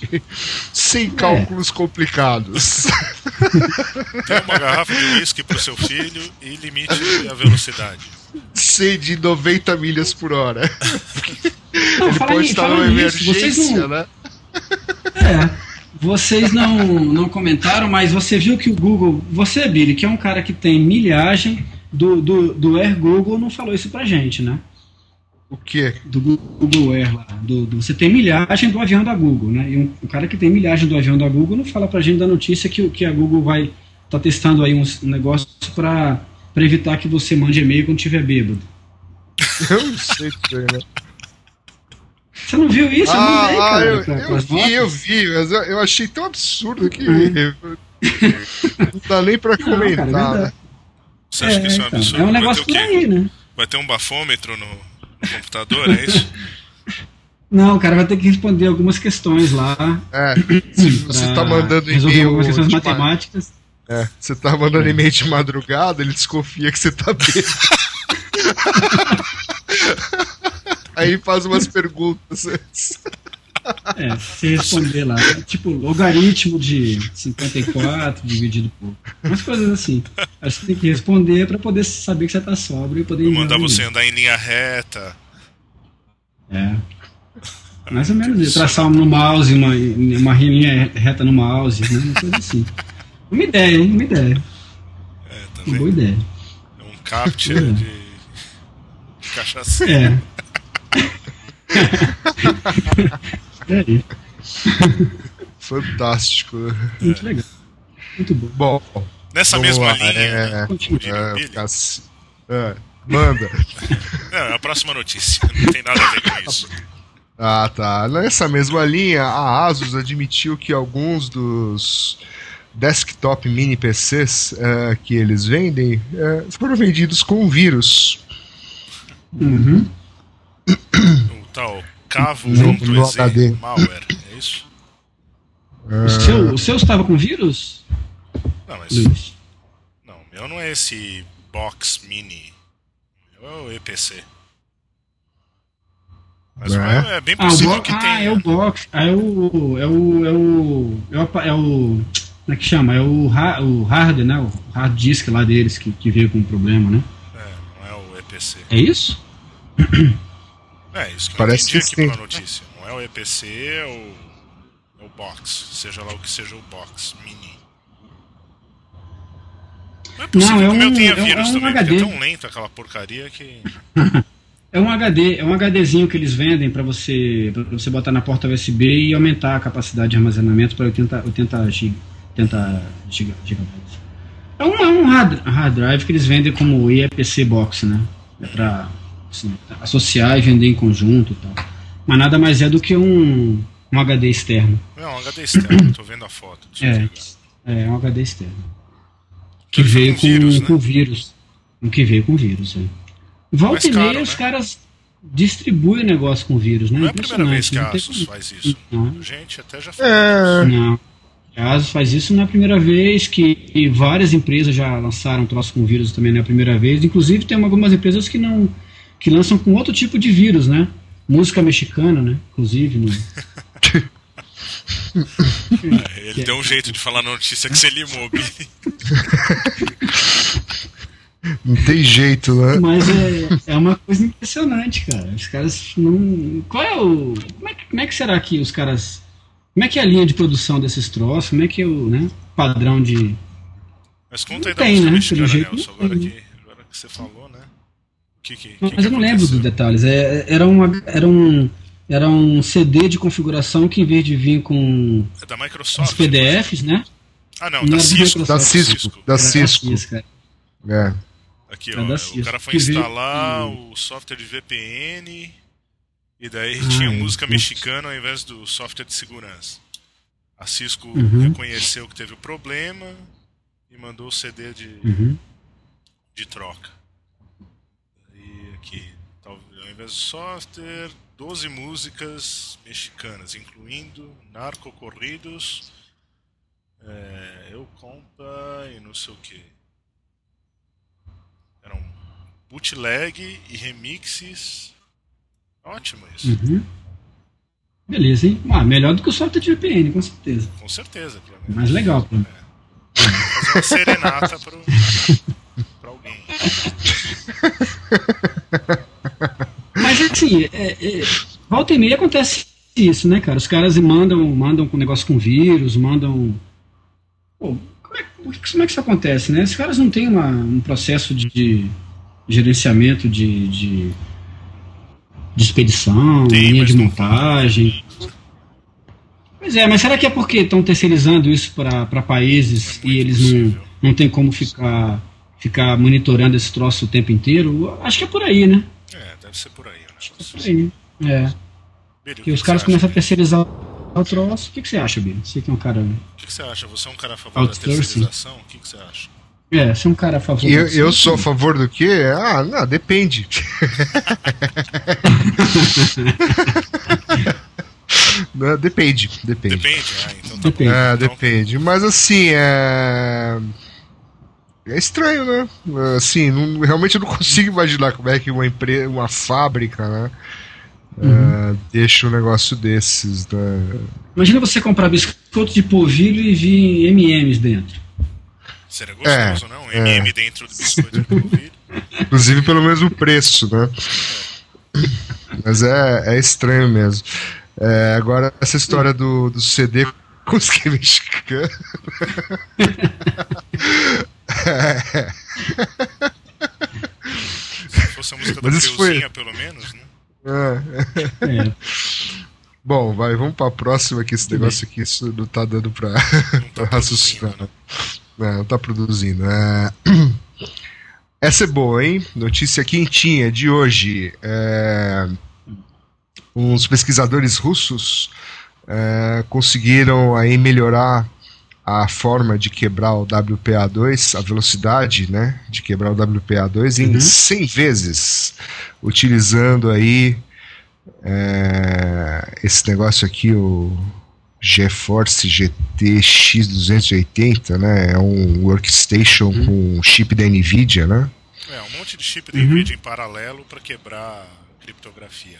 Sem cálculos é. complicados. Tem uma garrafa de uísque pro seu filho e limite a velocidade. Sei de 90 milhas por hora. Não, Ele pode estar numa emergência, não... né? É. Vocês não, não comentaram, mas você viu que o Google. Você, Billy, que é um cara que tem milhagem do, do, do Air Google, não falou isso pra gente, né? O quê? Do Google Air lá. Do, do, você tem milhagem do avião da Google, né? E um, um, cara que tem milhagem do avião da Google não fala pra gente da notícia que, que a Google vai tá testando aí um, um negócio pra, pra evitar que você mande e-mail quando tiver bêbado. (laughs) Eu não sei o que é, né? Você não viu isso? Ah, eu não vi, cara. Eu, eu vi, eu vi, mas eu, eu, achei tão absurdo que uhum. (laughs) não dá nem pra comentar. Não, cara, né? Você acha é, que isso é um então, absurdo? É um negócio por aí, né? Vai ter um bafômetro no, no computador, é isso? (laughs) Não, o cara vai ter que responder algumas questões lá. É, (clears throat) se você tá mandando e-mail. algumas questões matemáticas. É, você tá mandando é. e-mail de madrugada, ele desconfia que você tá bêbado. (laughs) (laughs) Aí faz umas perguntas. É, se responder lá. Tipo, logaritmo de 54 dividido por. Umas coisas assim. Aí você tem que responder para poder saber que você tá sóbrio e poder. Mandar você andar em linha reta. É. Mais ou menos isso. Traçar no mouse, uma, uma linha reta no mouse, né? Uma coisa assim. Uma ideia, hein? Uma ideia. É, também. Uma boa ideia. É um captcha é. de cachaça. É. (laughs) (laughs) é (laughs) Fantástico. Muito legal. Muito bom. Bom, nessa mesma lá, linha, é, né? é, é, manda. (laughs) Não, é a próxima notícia. Não tem nada a ver com isso. Ah, tá. Nessa mesma linha, a Asus admitiu que alguns dos desktop mini PCs uh, que eles vendem uh, foram vendidos com vírus. Uhum. tal arquivo junto no HD. malware, é isso? O seu, o seu estava com vírus? Não, mas. Luiz. Não, o meu não é esse box mini. É o EPC. Mas é? é bem possível ah, que ah, tenha. Ah, é o box. Ah, é o. É o. É o. É o. É o como é que chama? É o, o hard, né? O hard disk lá deles que, que veio com o problema, né? É, não é o EPC. É isso? (clears throat) É, isso que Parece eu entendi aqui pela notícia. Não é o EPC, é o, é o box. Seja lá o que seja o box mini. Não é possível não, é um, que o meu tenha vírus é um, é um também, HD. porque é tão lento aquela porcaria que. (laughs) É um HD, é um HDzinho que eles vendem para você, pra você botar na porta USB e aumentar a capacidade de armazenamento para 80, 80 GB. 80 gigabytes. É um, é um hard, hard, drive que eles vendem como EPC Box, né? É para assim, associar e vender em conjunto e tal. Mas nada mais é do que um, um HD externo. É um HD externo, tô vendo a foto. É, é, um HD externo. Que veio com, vírus, com né? vírus. Que veio com vírus, é. Volta e meia os né? caras distribuem o negócio com vírus, né? Não é a primeira vez que a Asus faz isso. Não. Gente, até já fez é... Não. A Asus faz isso não é a primeira vez, que várias empresas já lançaram troço com vírus também não é a primeira vez. Inclusive tem algumas empresas que não que lançam com outro tipo de vírus, né? Música mexicana, né? Inclusive. No... (laughs) É, ele deu um jeito de falar na notícia que você limou, Não tem jeito, né? Mas é, é uma coisa impressionante, cara. Os caras não. Qual é o. Como é, que, como é que será que os caras como é que é a linha de produção desses troços? Como é que é o né, padrão de. Mas conta aí da tem, né? Pelo jeito, Nelson, agora, que, agora que você falou, né? Que, que, Mas que eu não lembro dos detalhes. É, era, uma, era, um, era um CD de configuração que em vez de vir com é da Microsoft, os PDFs, né? Ah, não, não da, Cisco. da Cisco. Da Cisco. É. Aqui, ó, o cara foi instalar veio... o software de VPN e daí ah, tinha música mexicana ao invés do software de segurança. A Cisco uhum. reconheceu que teve o problema e mandou o CD de, uhum. de troca. E aqui, ao invés do software, 12 músicas mexicanas, incluindo narcocorridos, é, Eu Compa e não sei o que. Eram bootleg e remixes Ótimo isso. Uhum. Beleza, hein? Ah, melhor do que o software de VPN, com certeza. Com certeza, pelo menos. Mais legal, pelo menos. É. Fazer uma serenata pro, (laughs) pra alguém. (laughs) (laughs) Mas assim, é, é, volta e meia acontece isso, né, cara? Os caras mandam, mandam com negócio com vírus, mandam. Pô, como é, como é que isso acontece, né? Os caras não têm uma, um processo de, de gerenciamento de, de de expedição, Tem, linha de montagem. Pois é, mas será que é porque estão terceirizando isso para países é e eles não, não têm como ficar, ficar monitorando esse troço o tempo inteiro? Acho que é por aí, né? É, deve ser por aí. Acho que é por aí. É. Billy, que os caras começam a terceirizar o troço. O que, que você acha, Billy? Você que é um cara. O que, que você acha? Você é um cara a favor da terceirização? O que, que você acha? É, você é um cara a favor Eu, eu sou a favor do quê? Ah, não, depende. (laughs) não, depende, depende. Depende, ah, então tá depende. É, depende. Mas assim, é. É estranho, né? Assim, não, realmente eu não (laughs) consigo imaginar como é que uma empresa, uma fábrica, né? Uhum. Uh, deixa um negócio desses. Né? Imagina você comprar biscoito de polvilho e vir MMs dentro. Seria gostoso, é, não? Um MM é. dentro do biscoito de polvilho. (laughs) Inclusive pelo mesmo preço, né? Mas é, é estranho mesmo. É, agora, essa história do, do CD com os (laughs) que mexicano. Se fosse a música da Deusinha, foi... pelo menos, né? É. é. Bom, vai, vamos pra próxima que esse negócio aqui isso não tá dando pra, não tá (laughs) pra raciocinar. Né? É, não tá produzindo. É... (clears throat) Essa é boa, hein? Notícia quentinha de hoje. É... Uns pesquisadores russos é, conseguiram aí melhorar a forma de quebrar o WPA2, a velocidade, né, de quebrar o WPA2 em uhum. 100 vezes, utilizando aí É, esse negócio aqui, o GeForce GT X280, né? É um workstation uhum. com chip da Nvidia, né? É, um monte de chip da uhum. Nvidia em paralelo para quebrar criptografia.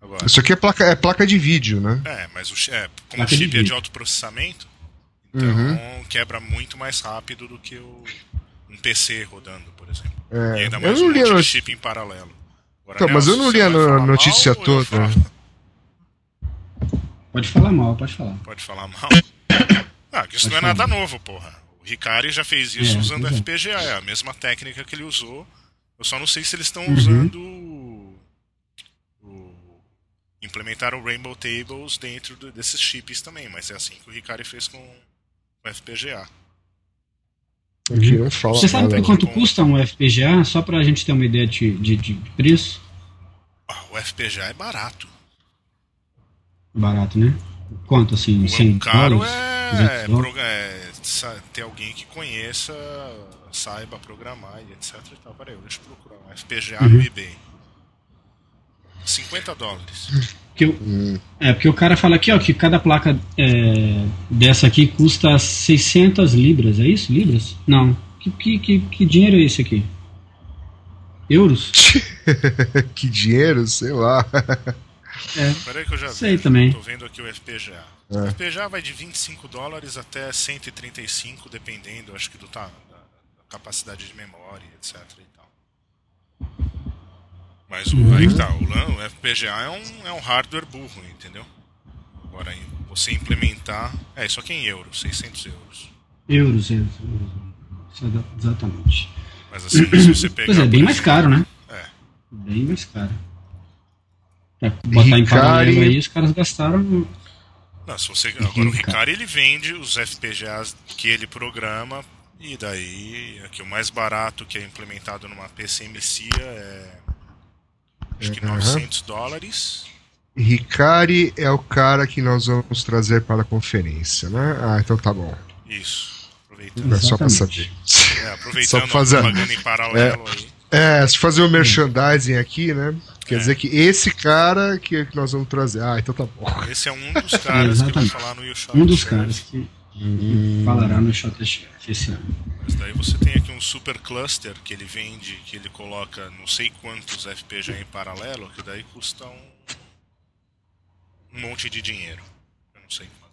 Agora, Isso aqui é placa, é placa de vídeo, né? É, mas o, é, como o chip de é de alto processamento, então uhum. quebra muito mais rápido do que o, um PC rodando, por exemplo. É. E ainda mais um monte de chip em paralelo. Agora, então, mas eu não li a notícia toda. Pode falar mal, pode falar. Pode falar mal. (coughs) Ah, que isso pode não é nada novo, porra. O Ricari já fez isso é, usando FPGA, é a mesma técnica que ele usou. Eu só não sei se eles estão uhum. usando implementaram Rainbow Tables dentro desses chips também, mas é assim que o Ricari fez com o FPGA. Uhum. Você sabe quanto com... custa um FPGA? Só pra gente ter uma ideia de, de, de preço? Ah, o FPGA é barato. Barato, né? Quanto assim? O 100 caro é, é, ter alguém que conheça, saiba programar e etc. E tal. Peraí, deixa eu procurar um FPGA uhum. no eBay. 50 dólares. Que eu, hum. É, porque o cara fala aqui, ó, que cada placa é, dessa aqui custa 600 libras, é isso? Libras? Não. Que, que, que, que dinheiro é esse aqui? Euros? (laughs) que dinheiro? Sei lá. É. Peraí que eu já Sei vi. também. Tô vendo aqui o FPGA. É. O FPGA vai de 25 dólares até 135, dependendo, acho que do, tá, da, da capacidade de memória, etc. Mas o, uhum. aí que tá, o, LAN, o FPGA é um, é um hardware burro, entendeu? Agora, você implementar. É, isso aqui é em euros, 600 euros. Euros, euros, euros. Exatamente. Mas assim, se você pegar. Pois é, bem mais caro, né? É. Bem mais caro. Pra botar em paralelo aí, os caras gastaram. Não, se você, agora o Ricari ele vende os FPGAs que ele programa e daí aqui o mais barato que é implementado numa PCMC é acho que 900 uhum. dólares. Ricari é o cara que nós vamos trazer para a conferência, né? Ah, então tá bom. Isso. Aproveitando. É só para saber. É, aproveitando só fazer... em paralelo é, aí. É, se fazer o um merchandising aqui, né? Quer é. dizer que esse cara que, que nós vamos trazer. Ah, então tá bom. Esse é um dos caras que vai falar no YouShot. Um dos caras que hum. falará no Shot esse ano. Mas daí você tem aqui um super cluster que ele vende, que ele coloca não sei quantos FPGA em paralelo, que daí custa um, um monte de dinheiro. Eu não sei quanto.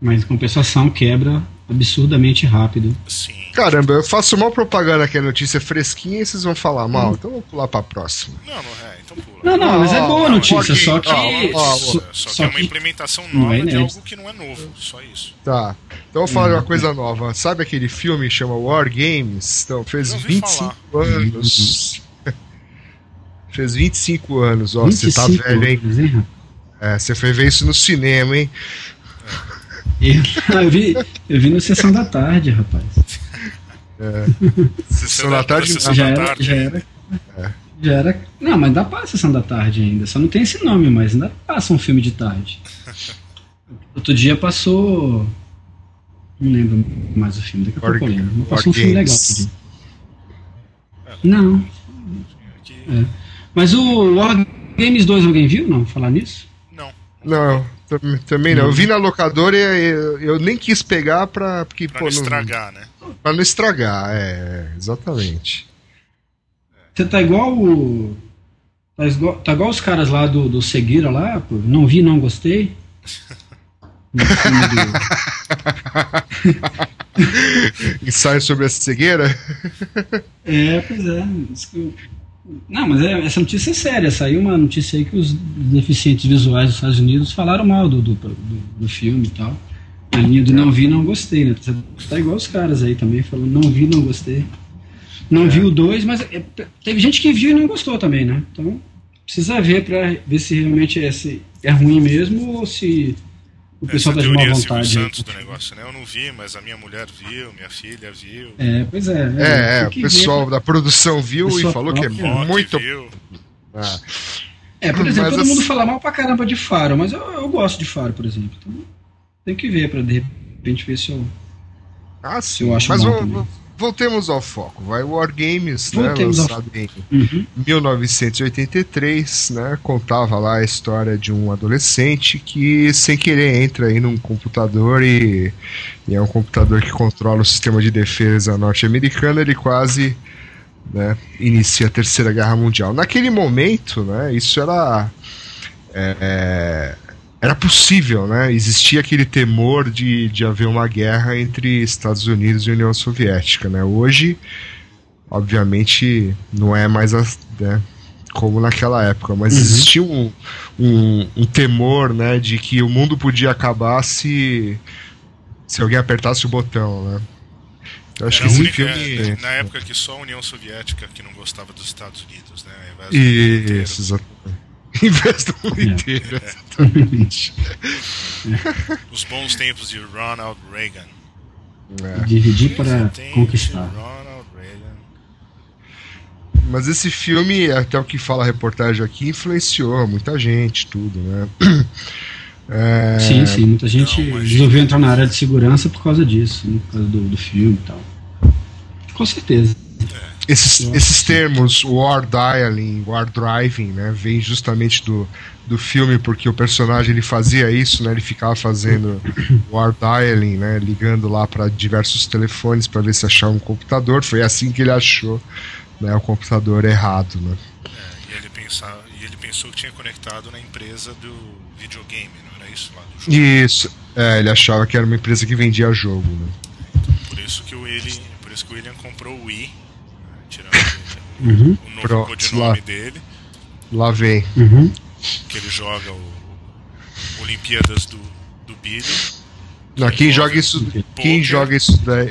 Mas compensação quebra absurdamente rápido. Sim. Caramba, eu faço mal propaganda aqui, a notícia é fresquinha e vocês vão falar mal, hum. então vamos pular pra próxima. Não, não é, então pula. Não, não, mas é boa a notícia, só que. só, só, que é uma implementação nova é de algo que não é novo, só isso. Tá. Então eu vou falar de uma coisa nova. Sabe aquele filme que chama War Games? Então, fez 25 falar. anos. (laughs) fez 25 anos, ó, você tá velho, hein? É, você foi ver isso no cinema, hein? Eu, (laughs) eu, vi, eu vi no Sessão da Tarde, rapaz. É. (laughs) Sessão da Tarde já era. Já era, é. já era. Não, mas dá pra Sessão da Tarde ainda. Só não tem esse nome, mas ainda passa um filme de tarde. (laughs) Outro dia passou. Não lembro mais o filme, daqui a pouco eu lembro. Passou um filme legal outro dia. Não. É. Mas o War Games 2 alguém viu? Não? Falar nisso? Não. Não. Também não. Eu vi na locadora e eu, eu nem quis pegar pra. Porque, pra pô, não estragar, não, né? Pra não estragar, é, exatamente. Você tá igual o. Tá igual, tá igual os caras lá do, do Seguira lá, pô. Não vi, não gostei. (laughs) Ensaio sobre a cegueira? É, pois é. Não, mas é, essa notícia é séria. Saiu uma notícia aí que os deficientes visuais dos Estados Unidos falaram mal do, do, do, do filme e tal. A linha do não vi, não gostei, né? Tá igual os caras aí também, falando não vi, não gostei. Não é. vi o dois, mas é, teve gente que viu e não gostou também, né? Então precisa ver para ver se realmente é, se é ruim mesmo ou se o pessoal Essa tá de má vontade. Santos do negócio, né? Eu não vi, mas a minha mulher viu, minha filha viu. É, pois é. É, é, é o pessoal ver, da produção viu e falou que é muito. Viu. Ah. É, por exemplo, mas todo assim... mundo fala mal pra caramba de Faro, mas eu, eu gosto de Faro, por exemplo. Então, tem que ver pra de repente ver se eu. Ah, sim. Se eu acho mas voltemos ao foco. Vai War Games, né, lançado ao... em uhum. 1983, né, contava lá a história de um adolescente que sem querer entra aí num computador e, e é um computador que controla o sistema de defesa norte-americano, ele quase né, inicia a Terceira Guerra Mundial. Naquele momento, né, isso era é, é era possível, né? Existia aquele temor de, de haver uma guerra entre Estados Unidos e União Soviética, né? Hoje, obviamente, não é mais a, né, como naquela época, mas uhum. existia um, um, um, temor, né, de que o mundo podia acabar se se alguém apertasse o botão, né? Eu acho Era que esse filme... na época que só a União Soviética que não gostava dos Estados Unidos, né? Isso, exatamente. (laughs) Investe o mundo inteiro, exatamente. Os bons tempos de Ronald Reagan. É. Dividir para conquistar. Mas esse filme, até o que fala a reportagem aqui, influenciou muita gente, tudo, né? (clears throat) É... Sim, sim, muita gente Não, mas... resolveu entrar na área de segurança por causa disso, né? por causa do, do filme e tal. Com certeza. Esses, esses termos, war dialing, war driving, né, vem justamente do, do filme, porque o personagem ele fazia isso, né, ele ficava fazendo war dialing, né, ligando lá para diversos telefones para ver se achava um computador. Foi assim que ele achou né, o computador errado. Né. É, e, ele pensava, e ele pensou que tinha conectado na empresa do videogame, não era isso lá do jogo? Isso, é, ele achava que era uma empresa que vendia jogo. Né. Então, por isso que o William, por isso que o William comprou o Wii tirando uhum. o novo codinome lá. dele. Lá vem. Uhum. Que ele joga o Olimpíadas do, do Billy. Não, quem joga isso. Poker, quem joga isso daí.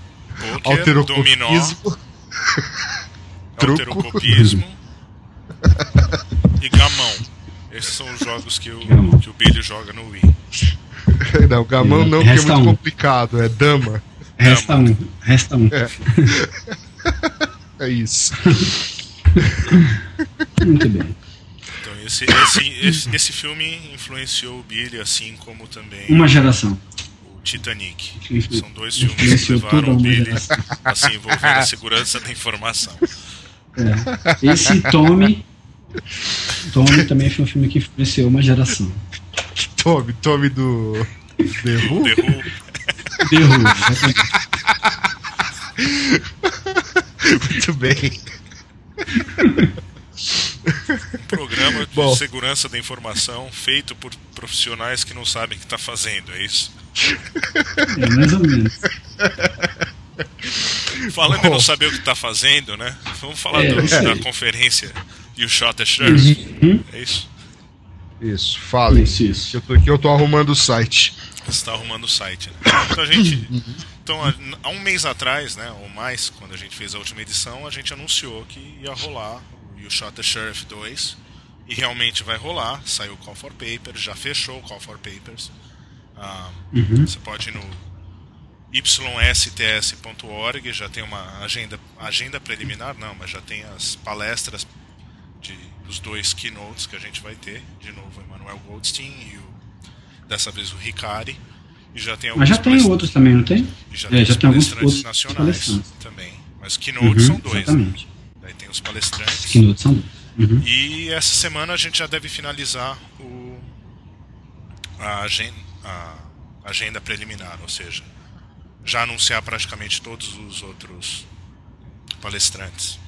(laughs) Poker, dominó. (laughs) Alterocopismo e gamão. Esses são os jogos que o, que o Billy joga no Wii. (laughs) Não, gamão não, que é muito um. complicado, é dama. Resta um. Resta um. É. (laughs) É isso. Muito bem. Então, esse, esse, esse, esse, filme influenciou o Billy, assim como também. Uma geração. O Titanic. São dois filmes que levaram o Billy a se envolver na segurança da informação. É. Esse Tommy. Tommy também foi um filme que influenciou uma geração. Tommy, Tommy do. The Who? The Who. The Who, (laughs) (laughs) Muito bem. Um programa de Bom. segurança da informação feito por profissionais que não sabem o que está fazendo, é isso? É, mais ou menos. Falando em não saber o que está fazendo, né? Vamos falar é, do, da conferência e o Shot Sheriff. Uhum. É isso? Isso, fale. Isso, isso. Que eu, tô, que eu tô arrumando o site. Você está arrumando o site, né? Então a gente. Então, há um mês atrás, né, ou mais, quando a gente fez a última edição, a gente anunciou que ia rolar o You Shot the Sheriff 2. E realmente vai rolar. Saiu o Call for Papers, já fechou o Call for Papers. Ah, uhum. Você pode ir no ysts.org, já tem uma agenda, agenda preliminar, não, mas já tem as palestras de, dos dois keynotes que a gente vai ter. De novo, o Emmanuel Goldstein e o, dessa vez o Ricari. E já tem Mas já tem outros também, não tem? E já, é, tem, já tem alguns outros nacionais também. Mas keynotes uhum, são dois. Né? Exatamente. Né? Daí tem os palestrantes. Keynotes são dois. Uhum. E essa semana a gente já deve finalizar o, a, agenda, a agenda preliminar, ou seja, já anunciar praticamente todos os outros palestrantes.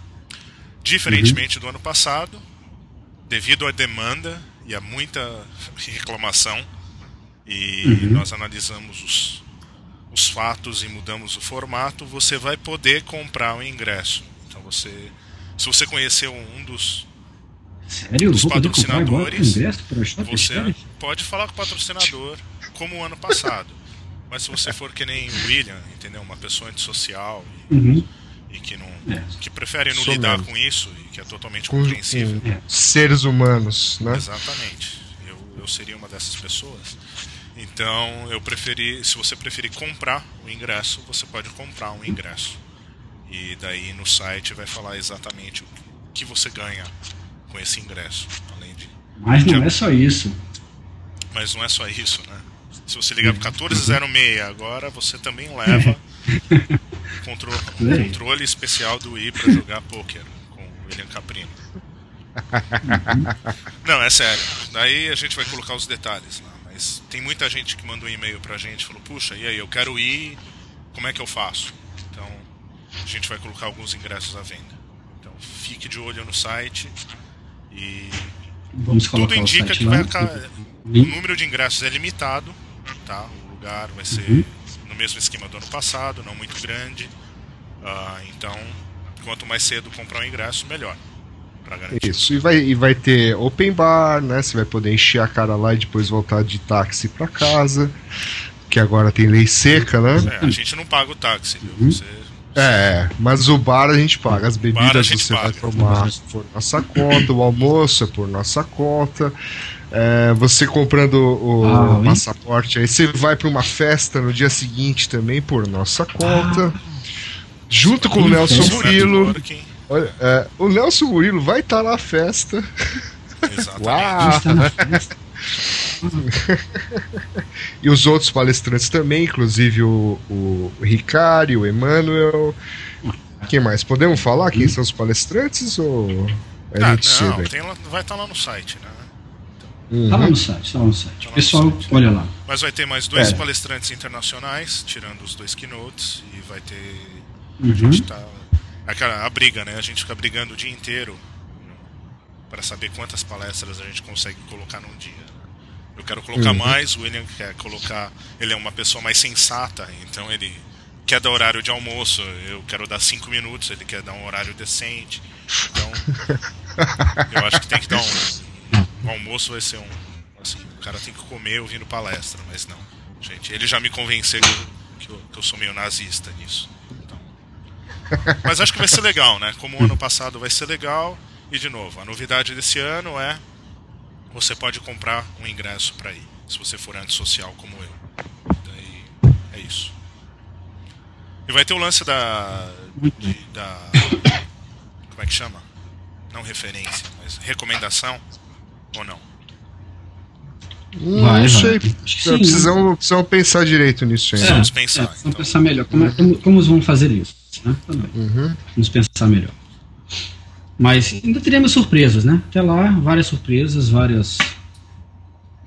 Diferentemente uhum. do ano passado, devido à demanda e a muita (laughs) reclamação, e uhum. nós analisamos os, os fatos e mudamos o formato, você vai poder comprar o ingresso. Então você, se você conheceu um dos Sério? dos patrocinadores, você pode falar com o patrocinador como o ano passado. Mas se você for que nem o William, entendeu? Uma pessoa antissocial e, uhum. e que não é. que prefere não Sou lidar mesmo. com isso e que é totalmente com, compreensível. Com seres humanos, né? Exatamente. Eu, eu seria uma dessas pessoas. Então, eu preferi, se você preferir comprar o ingresso, você pode comprar um ingresso. E daí no site vai falar exatamente o que você ganha com esse ingresso, além de Mas não de... é só isso. Mas não é só isso, né? Se você ligar para 1406 agora, você também leva (laughs) controle, um controle especial do Wii pra jogar poker com o William Caprino. Não, é sério. Daí a gente vai colocar os detalhes lá. Mas tem muita gente que mandou um e-mail pra gente falou, puxa, e aí, eu quero ir, como é que eu faço? Então a gente vai colocar alguns ingressos à venda. Então fique de olho no site e Vamos tudo indica que vai, o número de ingressos é limitado, tá? O lugar vai ser uhum. no mesmo esquema do ano passado, não muito grande. Uh, então, quanto mais cedo comprar o ingresso, melhor. Isso, e vai, e vai ter open bar, né? Você vai poder encher a cara lá e depois voltar de táxi para casa. Que agora tem lei seca, né? É, a gente não paga o táxi, viu? Uhum. Você, é, mas o bar a gente paga. As bebidas você paga. vai tomar por nossa conta, o almoço é por nossa conta. É, você comprando o ah, passaporte, aí você vai para uma festa no dia seguinte também por nossa conta. Ah, junto com o Nelson Murilo. Olha, é, o Nelson Murilo vai estar tá na festa. Exatamente. (laughs) e os outros palestrantes também, inclusive o, o Ricari, o Emanuel. Quem mais? Podemos falar quem são os palestrantes ou é ah, não, tem, vai estar tá lá no site, né? Uhum. Tá lá no site, tá lá no site. Tá Pessoal, no site. olha lá. Mas vai ter mais dois é. palestrantes internacionais, tirando os dois keynotes, e vai ter. Uhum. A gente tá. Aquela, a briga, né? A gente fica brigando o dia inteiro para saber quantas palestras a gente consegue colocar num dia. Eu quero colocar uhum. mais, o William quer colocar. Ele é uma pessoa mais sensata, então ele quer dar horário de almoço, eu quero dar cinco minutos, ele quer dar um horário decente. Então, (laughs) eu acho que tem que dar um o almoço vai ser um. Assim, o cara tem que comer ouvindo palestra, mas não. Gente, ele já me convenceu que eu, que eu sou meio nazista nisso. Mas acho que vai ser legal, né? Como o ano passado vai ser legal. E de novo, a novidade desse ano é você pode comprar um ingresso para ir, se você for antissocial como eu. Daí é isso. E vai ter o lance da, de, da como é que chama? Não referência, mas recomendação ou não? Não vai, sei. Precisamos, precisamos pensar direito nisso ainda. Precisamos é, pensar. É, então. pensar melhor. Como, é, como, como vão fazer isso? Né? Uhum. Vamos pensar melhor. Mas ainda teremos surpresas, né? Até lá, várias surpresas, várias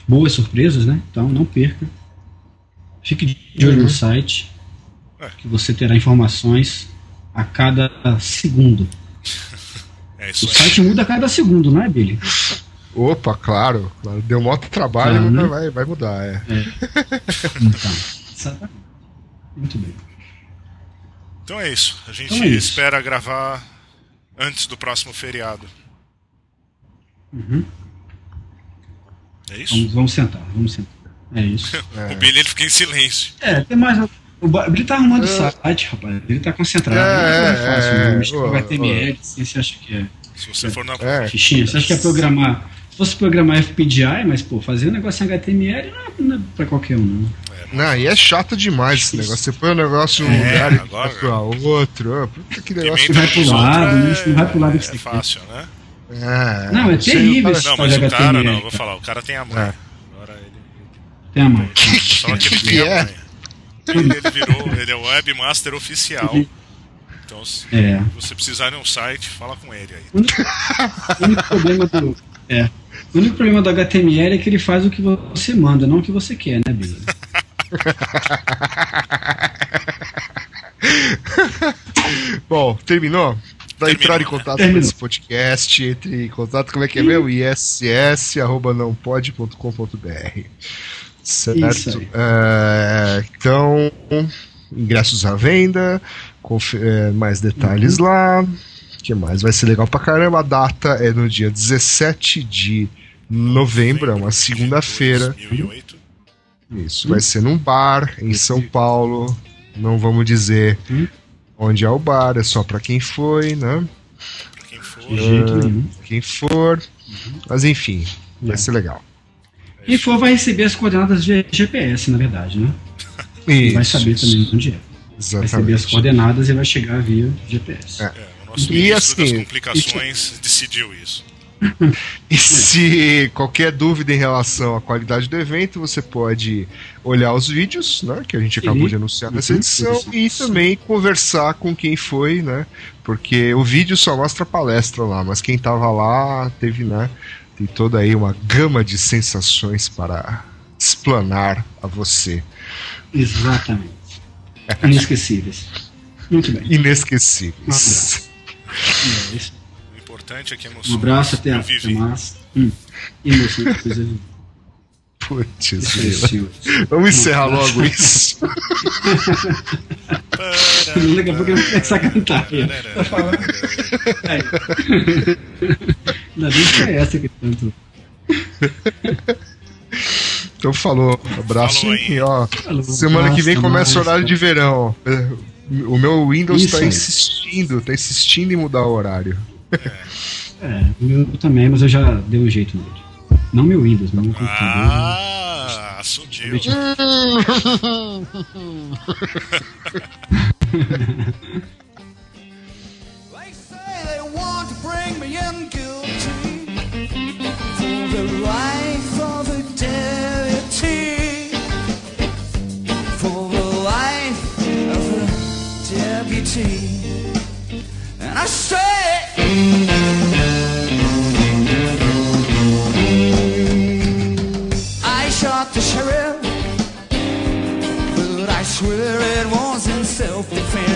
boas surpresas, né? Então não perca. Fique de olho uhum. no site, é. que você terá informações a cada segundo. É o site muda a cada segundo, não é, Billy? Opa, claro, claro. Deu um outro trabalho, ah, né? vai, vai mudar, é. é. (laughs) Então, muito bem. Então é isso. A gente então é isso. espera gravar antes do próximo feriado. Uhum. É isso? Vamos, vamos, sentar, vamos sentar. É isso. É. (laughs) o Billy ele fica em silêncio. É, tem mais. O Billy tá arrumando o é. site, rapaz. Ele tá concentrado. É, não é fácil, é. Vai ter HTML, assim, você acha que é. Se você for na. É. Fichinha, você acha que é programar se fosse programar FPGA, mas, pô, fazer um negócio em HTML não é, não é pra qualquer um, não. É, não, e é chato demais esse negócio. Você põe um negócio em um é, lugar agora, e pra outro. Puta que negócio. Não vai pro lado, é, não vai pro lado que você É fácil, né? É, não, é terrível esse Não, mas o cara, HTML, não, vou falar, o cara tem a mãe. É. Agora ele. Tem a mãe. (laughs) Só que ele tem a mãe. Ele, ele virou, ele é o webmaster oficial. Então, se é. você precisar de um site, fala com ele aí. O único problema do. (laughs) É. O único problema do HTML é que ele faz o que você manda, não o que você quer, né, Billy? (laughs) Bom, terminou? Para entrar em contato com esse podcast, entre em contato, como é que é meu? iss.nãopode.com.br Certo? É, então, ingressos à venda, é, mais detalhes uhum. lá. que mais? Vai ser legal pra caramba. A data é no dia 17 de novembro, é uma segunda-feira. Isso, vai ser num bar em São Paulo. Não vamos dizer onde é o bar, é só para quem foi, né? Pra quem for. Uh, quem for. Mas enfim, vai é. ser legal. Quem for vai receber as coordenadas de GPS, na verdade, né? Isso. Vai saber também onde é. Exatamente. Vai receber as coordenadas e vai chegar via GPS. É. É, o nosso e assim, das complicações isso... decidiu isso. E se qualquer dúvida em relação à qualidade do evento, você pode olhar os vídeos, né, que a gente acabou de anunciar nessa edição, e também conversar com quem foi, né, porque o vídeo só mostra a palestra lá, mas quem estava lá teve, né, tem toda aí uma gama de sensações para explanar a você. Exatamente. Inesquecíveis. Muito bem. Inesquecíveis. É isso importante aqui no Um abraço até, até mais. Hum. Emoção, coisa Putz, Vamos encerrar logo isso. Daqui a pouco eu vou começar a cantar. Tá falando? Ainda bem que é essa que tanto. Então falou, abraço falou e ó. Falou, semana que vem começa o horário de verão. O meu Windows está insistindo, tá insistindo em mudar o horário. É, o meu também, mas eu já dei um jeito nele. Não meu Windows, mas meu computador. Ah, sutil. They say I shot the sheriff, but I swear it wasn't self-defense.